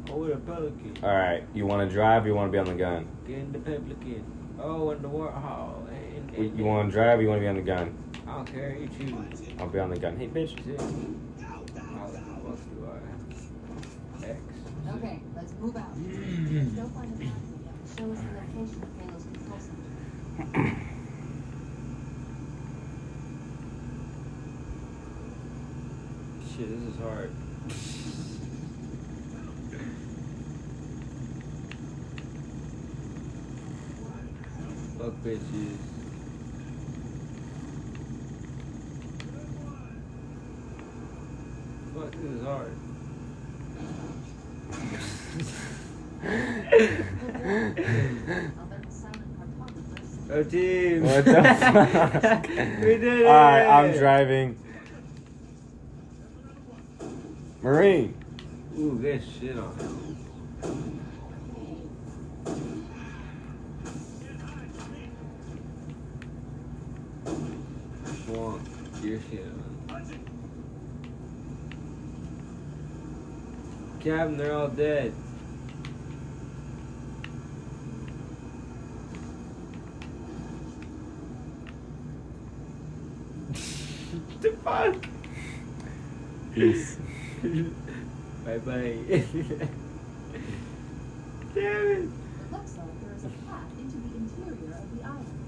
Oh, with a pelican. All right, you want to drive? or You want to be on the gun? Get in the pelican. Oh, and the warthog. And, and, You want to drive? or You want to be on the gun? I don't care. You choose. I'll be on the gun. Hey, bitch. Shit. How, what do I? X. Okay, let's move out. Mm. Don't find a. Show us the location of Halo's control center. Shit, this is hard. Fuck bitches. Fuck, this is hard. I'll bet the silent cartographer is Oh, team. What the fuck? we did it. All right, I'm driving. Marine. Ooh, get shit on him. Swamp, your shit on. Captain, they're all dead. the fuck? Peace. bye bye. Damn it. It looks like there is a path into the interior of the island.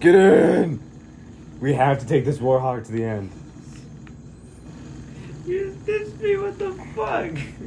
Get in. We have to take this Warthog to the end. You stitched me, what the fuck? Fuck.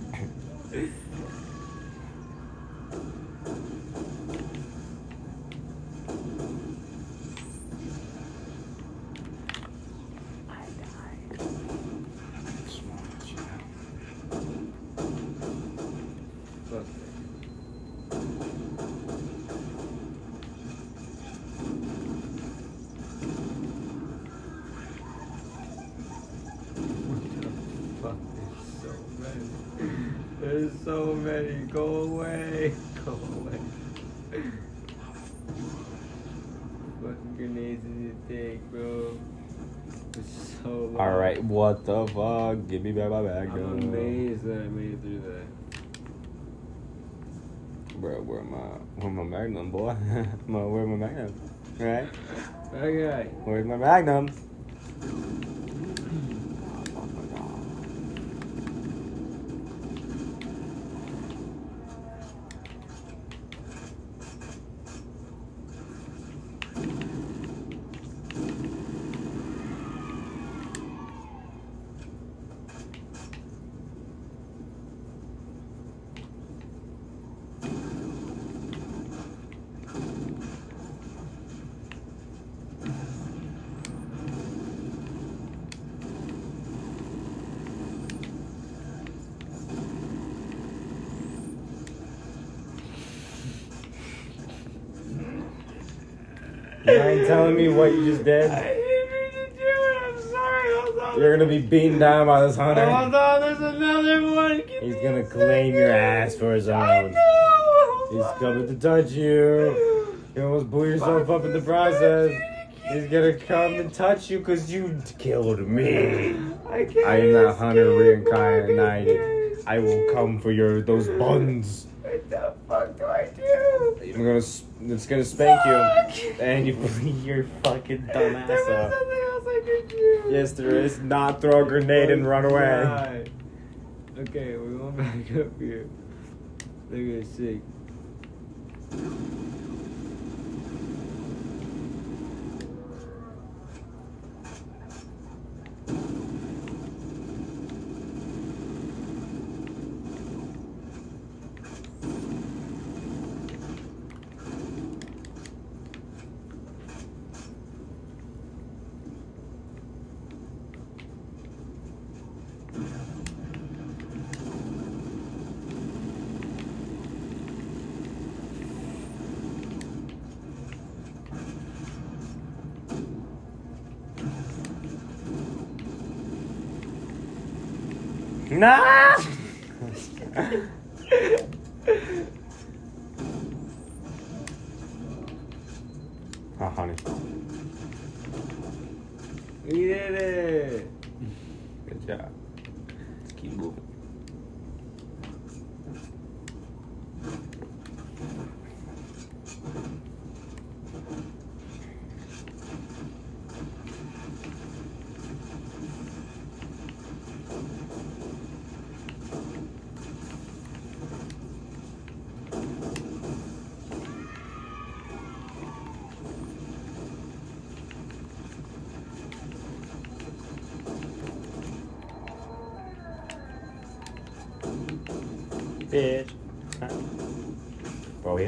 Me back my bag. I'm amazed that I made it through that. Bro, where my where my magnum, boy? my, where my magnum? Right? Okay. Where's my magnum? Down by this hunter. Oh, Hold on. There's another one. Give He's gonna claim your ass for his I own. know. He's coming to touch you. You almost blew yourself up in the process. He's gonna come and touch you because you killed me. I can't. I am that hunter reincarnated. I will come for your those buns. What the fuck do I do? I'm gonna. It's gonna spank you, and you blew your fucking dumb ass up. Yes, there is. Not throw a grenade and run away. Okay, we're going back up here. Look at this did it. Good job. Let's keep moving.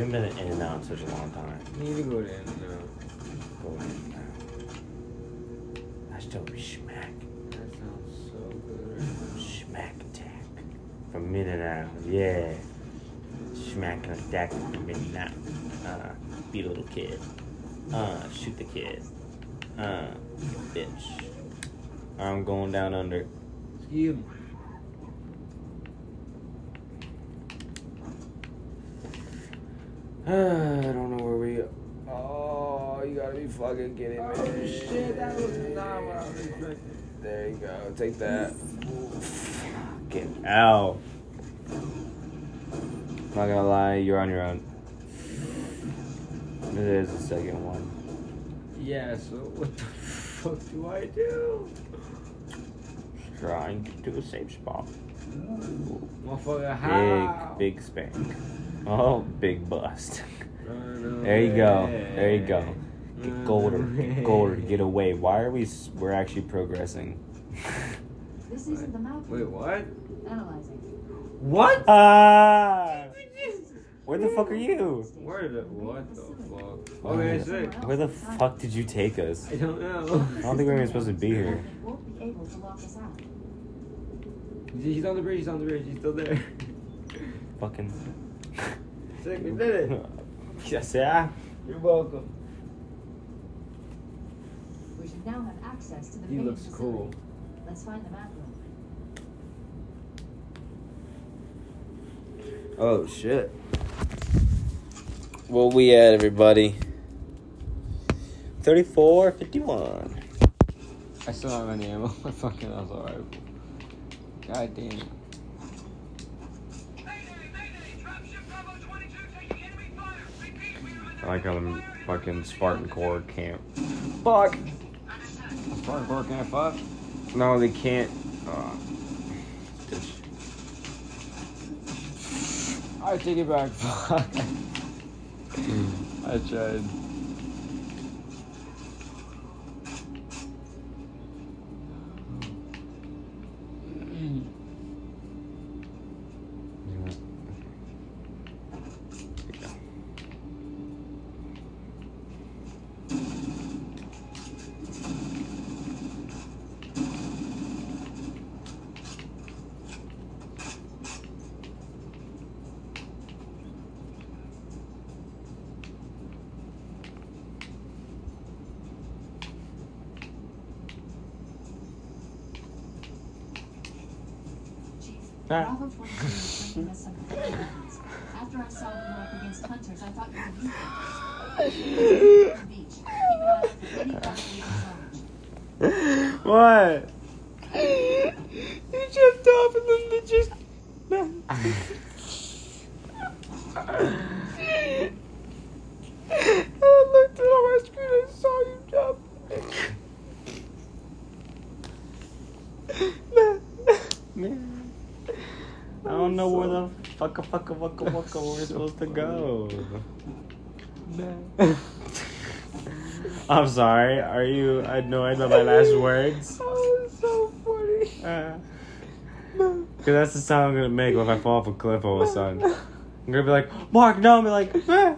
Haven't been in and out in such a long time. Need to go there now. Go in now. That's dope. Smack. That sounds so good. Smack attack. From out. Yeah. Smack attack from now. Uh, beat a little kid. Uh, shoot the kid. Uh, bitch. I'm going down under. Excuse me. I don't know where we. Oh, you gotta be fucking kidding me. Oh shit, that was not what I was expecting. There you go. Take that. Get out. Not gonna lie, you're on your own. This is the second one. Yeah, so what the fuck do I do? Trying to do a safe spot. Motherfucker, how? Big, big spank. Oh, big bust. There you go. There you go. Get Golder. Get Golder. Get away. Why are we? We're actually progressing. This isn't the map. Wait, what? Analyzing. What? Ah! Where the fuck are you? Where the what the fuck? Okay, sick. Where the fuck did you take us? I don't know. I don't think we were even supposed to be here. Won't be able to lock us out. He's on the bridge. He's on the bridge. He's still there. Fucking. Sick, we did it. Yes, yeah. You're welcome. We should now have access to the He looks facility. cool. Let's find the map room. Oh shit. What we at, everybody? Thirty-four fifty-one. I still don't have any ammo. My fucking assault rifle. God damn it. Mayday, mayday! Dropship Bravo 22 taking enemy fire! Repeat, we are under I like how them fire. fucking Spartan Corps can't. Fuck. Spartan Core can't fuck. No, they can't. Uh, I take it back. I tried. Mm. Tá. Nossa. The fucka fucka fucka fucka we're supposed to go. I'm sorry. Are you annoyed by my last words? That was so funny. Uh, Cause that's the sound I'm gonna make if I fall off a cliff all of a sudden. I'm gonna be like, Mark, no, and be like, "Ah."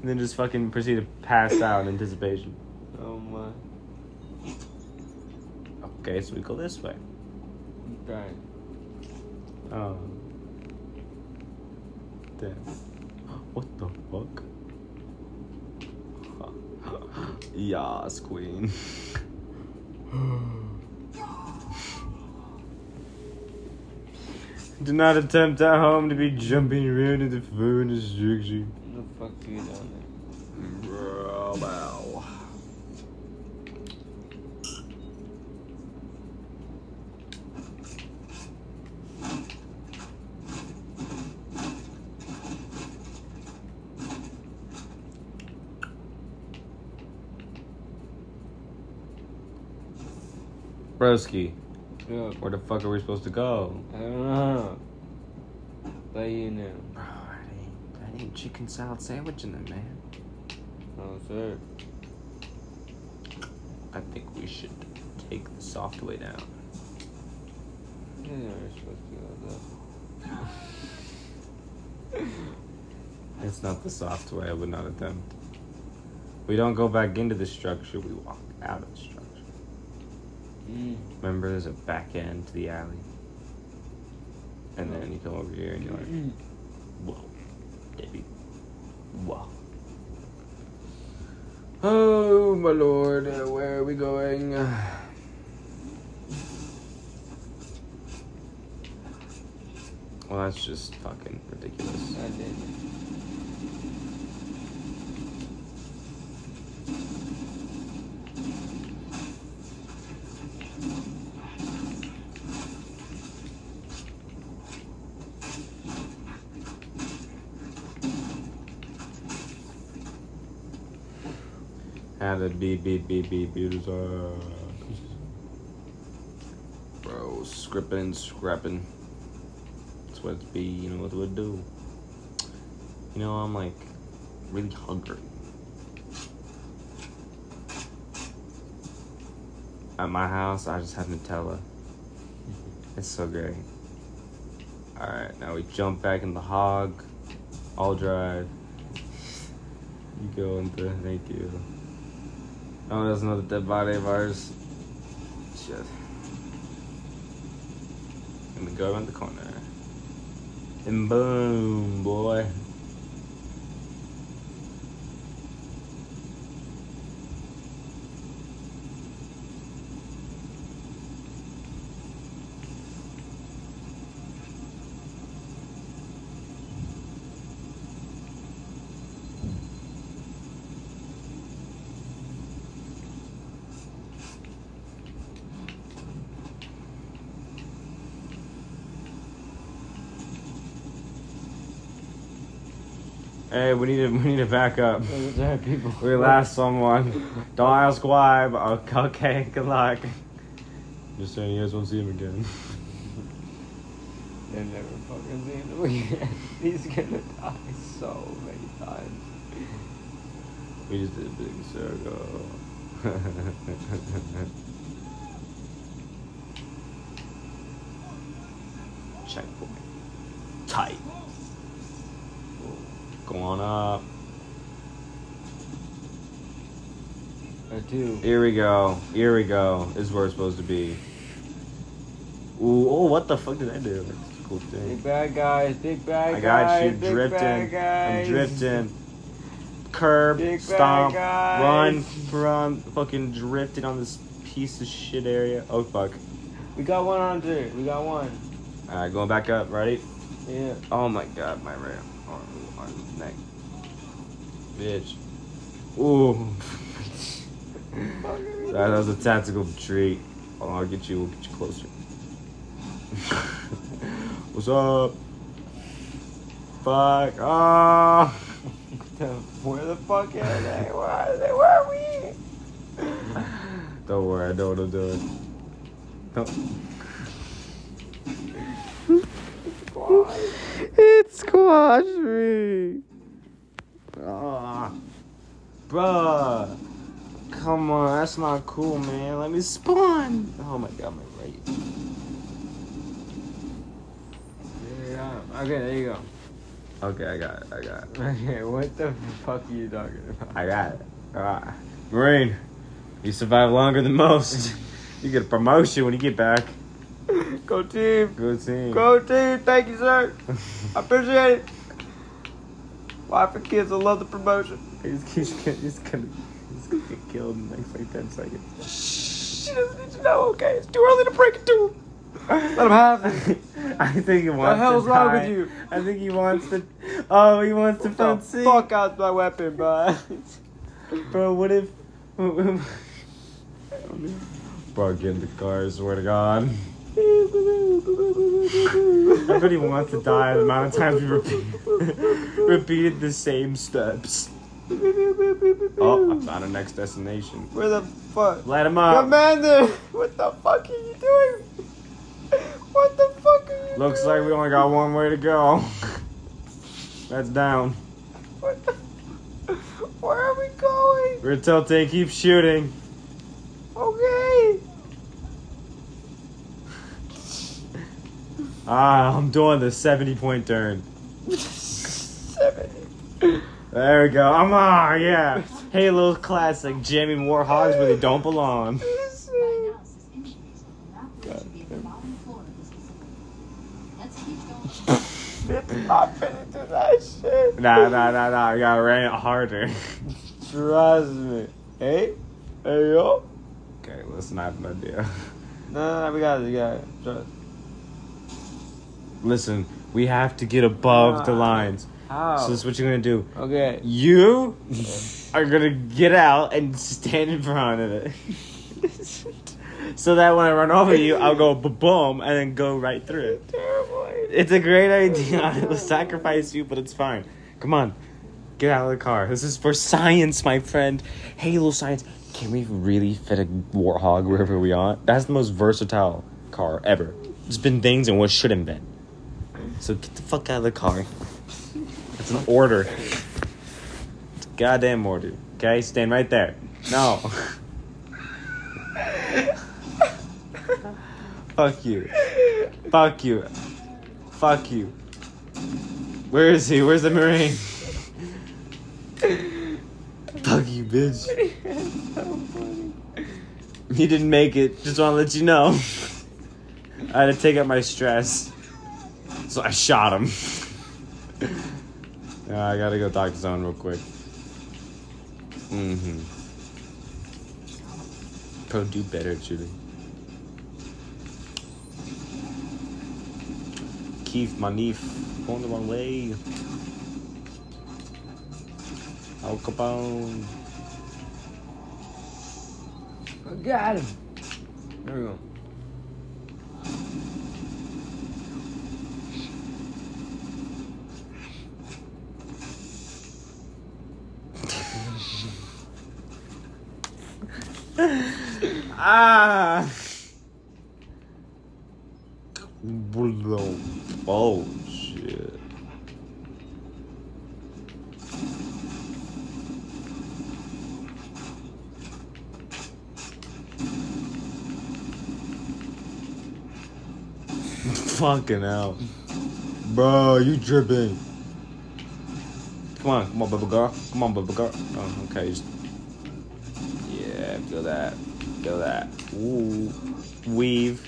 and then just fucking proceed to pass out in anticipation. Oh my. Okay, so we go this way. Right. Oh. Damn. What the fuck? Yas, queen. Do not attempt at home to be jumping around in the phone instruction. What the fuck are you doing Bro, wow. Broski, there? Yo, where the fuck are we supposed to go? I don't know. But you know. Bro, that ain't, that ain't chicken salad sandwich in there, man. Oh, sir. I think we should take the soft way down. You know you're supposed to go though. It's not the soft way, I would not attempt. We don't go back into the structure, we walk out of the structure. Mm. Remember, there's a back end to the alley. And then you come over here and you're like, whoa, Debbie. Whoa. Oh, my lord, uh, where are we going? Well, that's just fucking ridiculous. God damn it. Had a beep beep beep beep beep uh, Bro, scripping scrapping. That's what it be, you know what it would do. You know, I'm like really hungry. At my house, I just have Nutella. It's so great. Alright, now we jump back in the hog. I'll drive. You go into, thank you. Oh, there's another dead body of ours. Shit. Let me go around the corner. And boom, boy. Hey, we need to we need to back up. Those are people. We lost someone. Don't ask why, but okay, okay, good luck. Just saying, you guys won't see him again. They're never fucking seeing him again. He's gonna die so many times. We just did a big circle. Checkpoint. Go on up. Or two. Here we go. Here we go. This is where it's supposed to be. Ooh, oh, what the fuck did I do? That's a cool Big bad guys, big bad guys. I guys. got you big drifting. Bad guys. I'm drifting. Curb, Big stomp, guys. run, run, fucking drifting on this piece of shit area. Oh fuck. We got one on three. We got one. Alright, going back up. Ready? Yeah. Oh my god, my arm, arm neck. Bitch. Ooh. that was a tactical treat. Hold on, I'll get you, we'll get you closer. What's up? Fuck. Oh. Where the fuck are they? Where are they? Where are we? Don't worry, I know what I'm doing. Don't. It squashed me. Ah. Bruh. Come on, that's not cool, man. Let me spawn. Oh my god, my right. Yeah. Okay, there you go. Okay, I got it. I got it. Okay, what the fuck are you talking about? I got it. Ah. Marine, you survive longer than most. you get a promotion when you get back. Go team. Good team. Go team. Thank you, sir. I appreciate it. Wife and kids will love the promotion. He's, he's, gonna, he's, gonna, he's gonna get killed in the next like 10 seconds. She doesn't need to know. Okay, it's too early to break it to him. Let him have it. I think he wants What The hell's to wrong with you? I think he wants to. Oh, he wants to front seat. fuck out my weapon, bro. Bro, what if. Bro, get in the car, swear to God. I bet he wants to die the amount of times we repeat, repeated the same steps. Oh, I found a next destination. Where the fuck? Light him up. Commander, what the fuck are you doing? What the fuck are you Looks doing? like we only got one way to go. That's down. What the- Where are we going? We're tilting, keep shooting. Okay. Ah, I'm doing the 70 point turn. Seven. There we go. I'm on, yeah. Halo classic, jamming warhogs where they don't belong. By analysis indicates Raptor should be at the bottom floor of this facility. Let's keep going. It's not fitting to that shit. Nah, nah, nah, nah. You gotta it harder. Trust me. Hey? Hey, yo. Okay, I have an idea. No, no, no, we got it, we got it. Trust. Listen, we have to get above the Ah. lines. How? So this is what you're gonna do. okay. You are gonna get out and stand in front of it. so that when I run over you, I'll go boom and then go right through it. Terrible. It's a great idea. I will sacrifice you, but it's fine. Come on. Get out of the car. This is for science, my friend. Halo science. Can we really fit a warthog wherever we are? That's the most versatile car ever. There's been things and what shouldn't been. So get the fuck out of the car. It's an order. It's a goddamn order. Okay? Stand right there. No. Fuck you. Fuck you. Fuck you. Where is he? Where's the Marine? Fuck you, bitch. He didn't make it. Just want to let you know. I had to take out my stress. So I shot him. Yeah, I gotta go talk to someone real quick. Mm-hmm. Pro, do better, Julie. Keith, my niece, going the wrong way. Al Capone. I got him. There we go. Ah! Blow. Oh, shit. Fucking hell. Bro, you dripping. Come on, come on, baby girl. Come on, baby girl. Oh, okay. Yeah, feel that. Feel that. Ooh. Weave.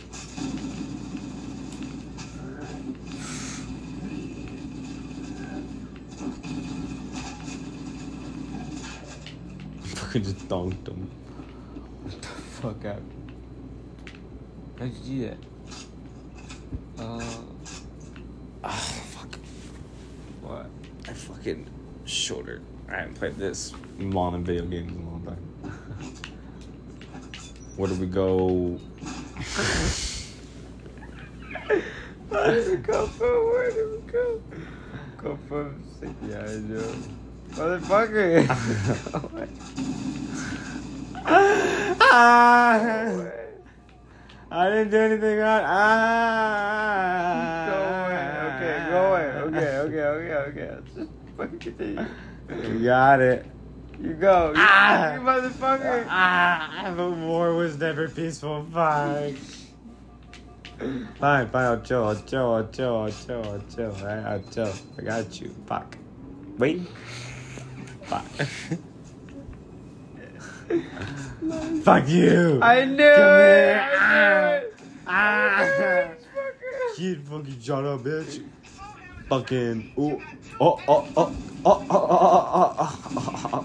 Fucking just donked him. What the fuck out. How'd you do that? Uh, Oh, fuck. What? I fucking shoulder. I haven't played this modern video games in a long time. Where do we go? Where did we go from? Where did we go? Go from yeah, I know. Motherfucker. ah, I didn't do anything wrong. Ah, Go away. Okay, go away. Okay, okay, okay, okay. Just fucking continue. You got it. You go. You, Ah. you motherfucker. Ah, but war was never peaceful. Fine. Fine, fine, I'll chill, I'll chill, I'll chill, I'll chill, I'll chill, alright, I'll chill. I got you. Fuck. Wait. Fuck. Fuck you! I knew Come it. here. I knew it. Ah! Kid, fucking shut up, bitch. Fucking. Ooh. Oh, oh, oh, oh, oh, oh, oh, oh, oh, oh.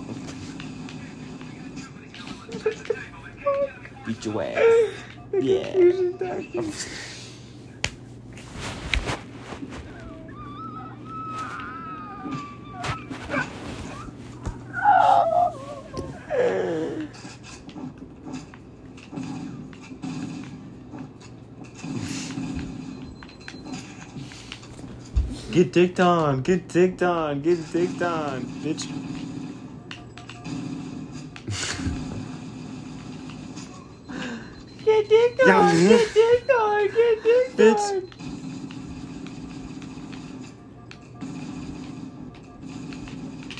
Beat your ass. Yeah. Get dicked on, get dicked on, get dicked on, bitch. Get dick Yeah. on, get dick on, get dick Bitch. on.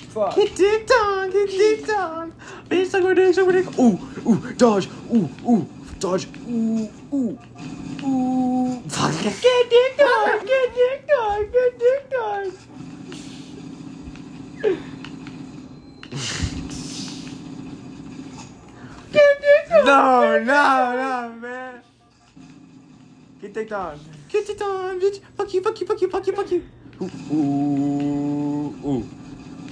Fuck. Get dicked on, get dicked on. Bitch, suck my dick, suck my dick. Ooh, ooh, dodge, ooh, ooh, dodge, ooh, ooh, ooh. Fuck. Get dick on, get dick on, get dick on. Get dick on. No, no, no, man. Get dicked on. Get dicked on, bitch. Fuck you, fuck you, fuck you, fuck you, fuck you. Ooh, ooh, ooh,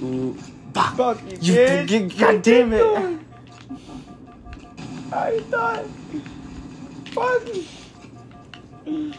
ooh. Fuck. Fuck you, You, bitch. you, God damn it. on. I thought. Fuck. Mm-hmm.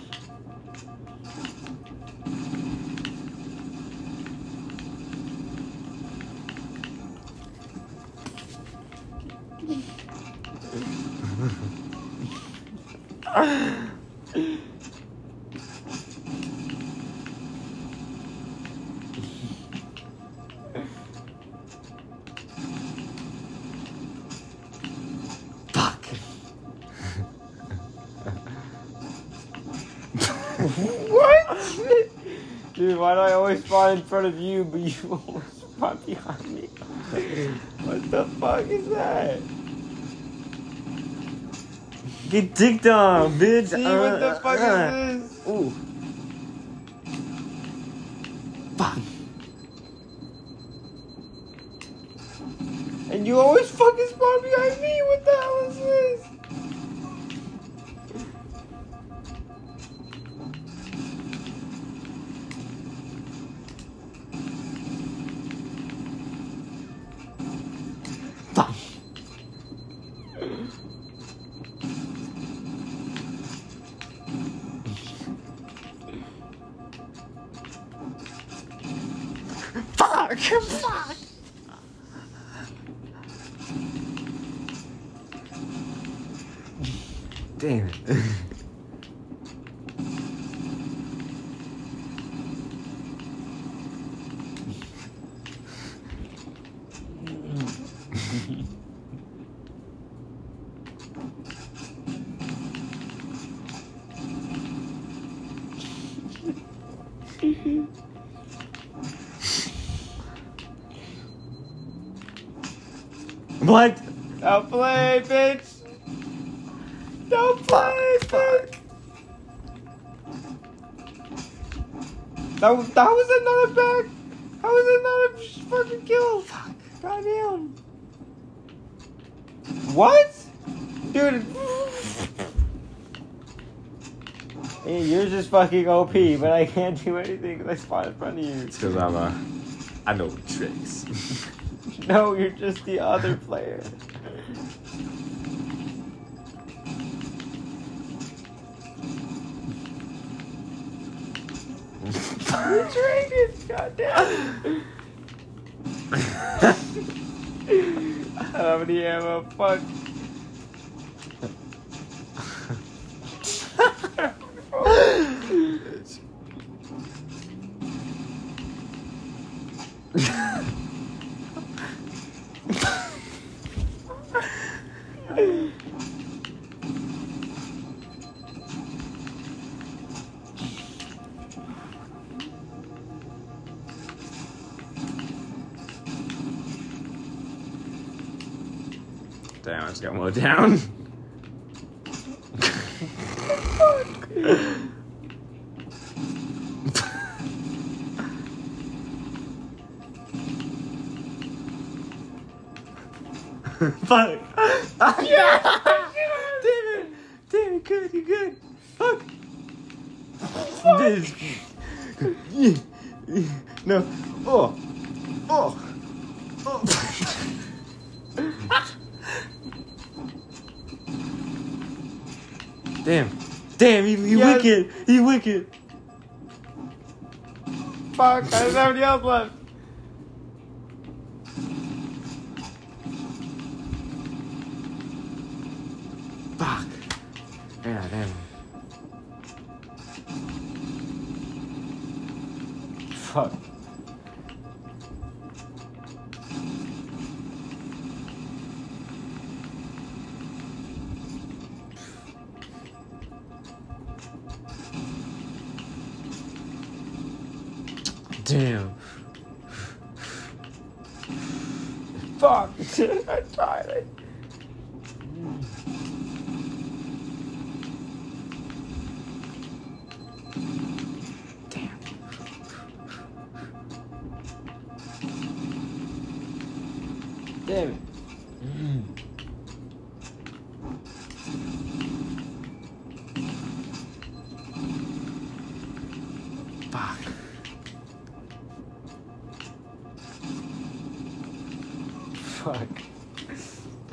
What? Dude, why do I always spawn in front of you, but you always spawn behind me? What the fuck is that? Get dicked on, bitch. See, what the Uh, fuck uh. is this? Ooh. Don't play, bitch! Don't play, bitch! That, was- that was another back! That was another fucking kill! Fuck. Goddamn. What? Dude. Hey, yours is fucking OP, but I can't do anything because I spawn in front of you. It's because I'm a. I know tricks. No, you're just the other player. How many down. Fuck. There's nobody else left.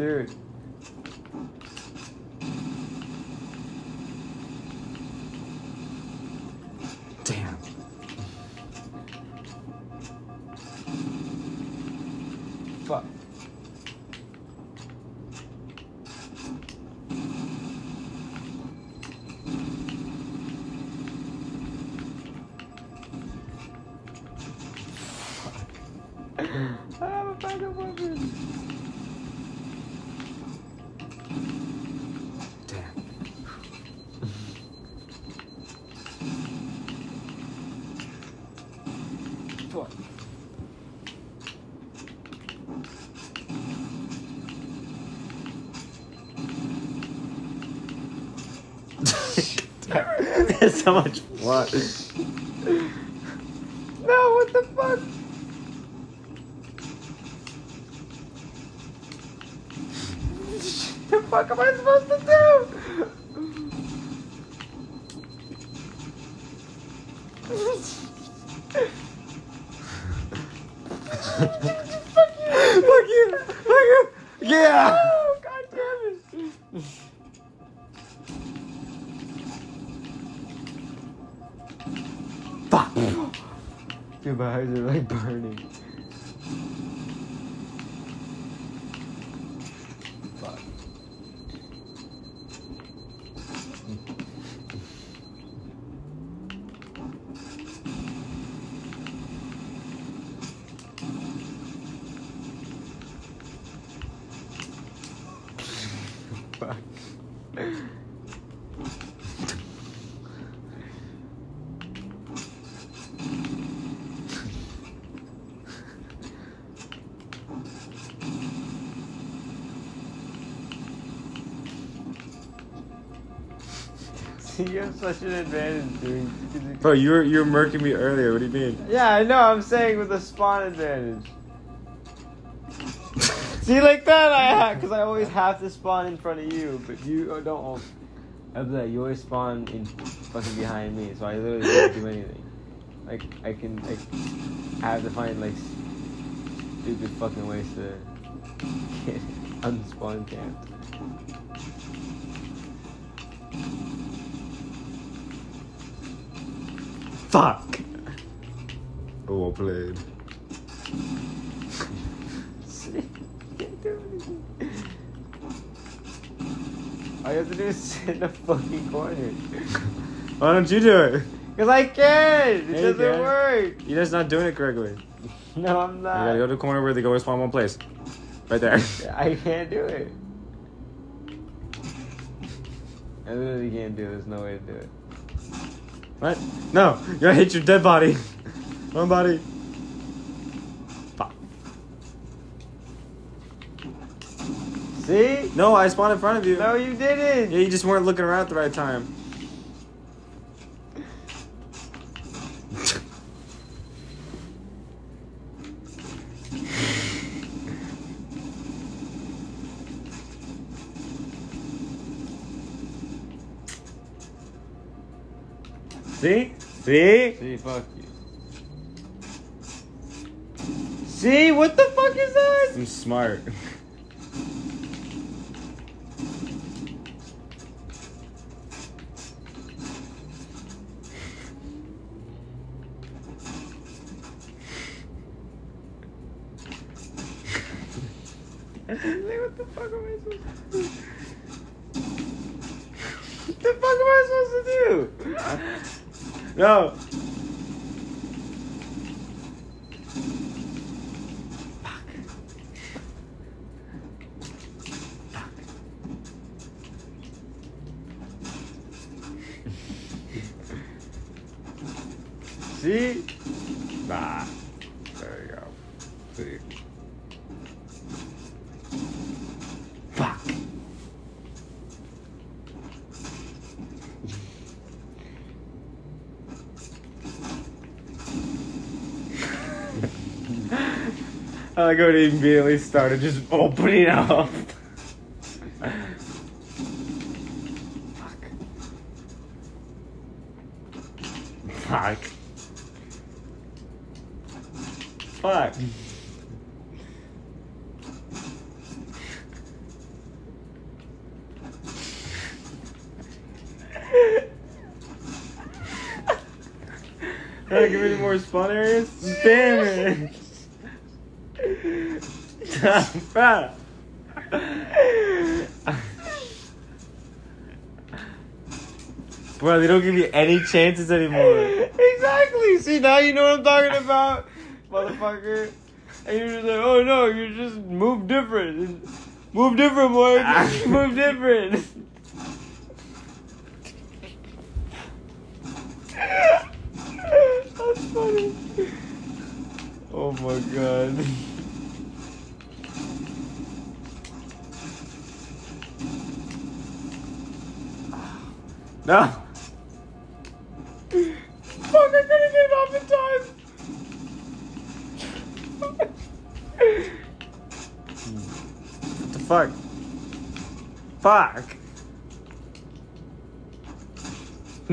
Dude. so much blood. You have such an advantage doing. Bro, you were you were murking me earlier. What do you mean? Yeah, I know. I'm saying with the spawn advantage. See, like that, I have, because I always have to spawn in front of you, but you uh, don't. Of that, you always spawn in fucking behind me, so I literally can't do anything. Like I can, like, I have to find like stupid fucking ways to get unspawn camped. Played. All you have to do is sit in the fucking corner. Why don't you do it? Cause I can. It Yeah, doesn't can. work. You're just not doing it correctly. No, I'm not. You gotta go to the corner where they go spawn one place. Right there. I can't do it. I literally can't do it. There's no way to do it. What? No, you gotta hit your dead body. One body. Fuck. See? No, I spawned in front of you. No, you didn't. Yeah, you just weren't looking around at the right time. See? See? See, fuck you. See, what the fuck is that? I'm smart. What the fuck am I supposed to do? What the fuck am I supposed to do? No. See? Nah. There you go. See. Fuck. I like how it immediately started just opening up. Fuck. Fuck. Trying to give me any more spawn areas? Damn it! Bruh. Bro, they don't give you any chances anymore. exactly. See, now you know what I'm talking about, motherfucker. And you're just like, oh no, you just move different. Move different, boy. Just move different.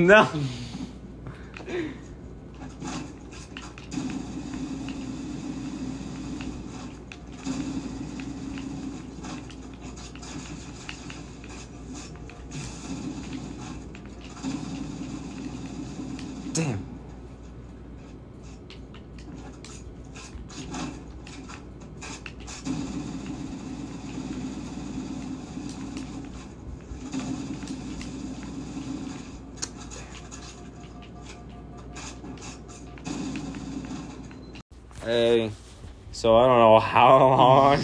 No. Damn. Hey, so I don't know how long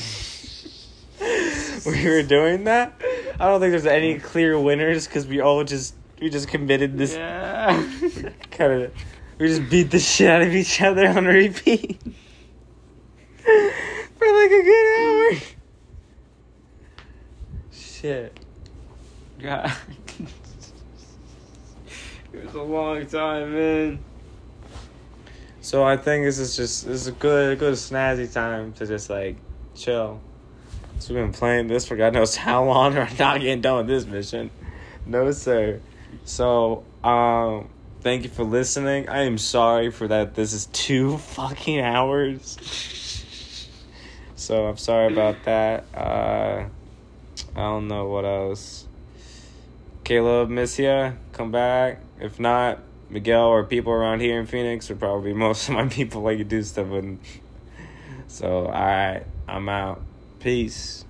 we were doing that. I don't think there's any clear winners because we all just we just committed this Yeah. kind of we just beat the shit out of each other on repeat for like a good hour. Shit. God. it was a long time, man. So I think this is just this is a good good snazzy time to just like chill. So we've been playing this for God knows how long. We're not getting done with this mission. No sir. So um thank you for listening. I am sorry for that this is two fucking hours. So I'm sorry about that. Uh I don't know what else. Caleb, miss ya. Come back. If not, Miguel or people around here in Phoenix are probably most of my people like could do stuff with. So, alright, I'm out. Peace.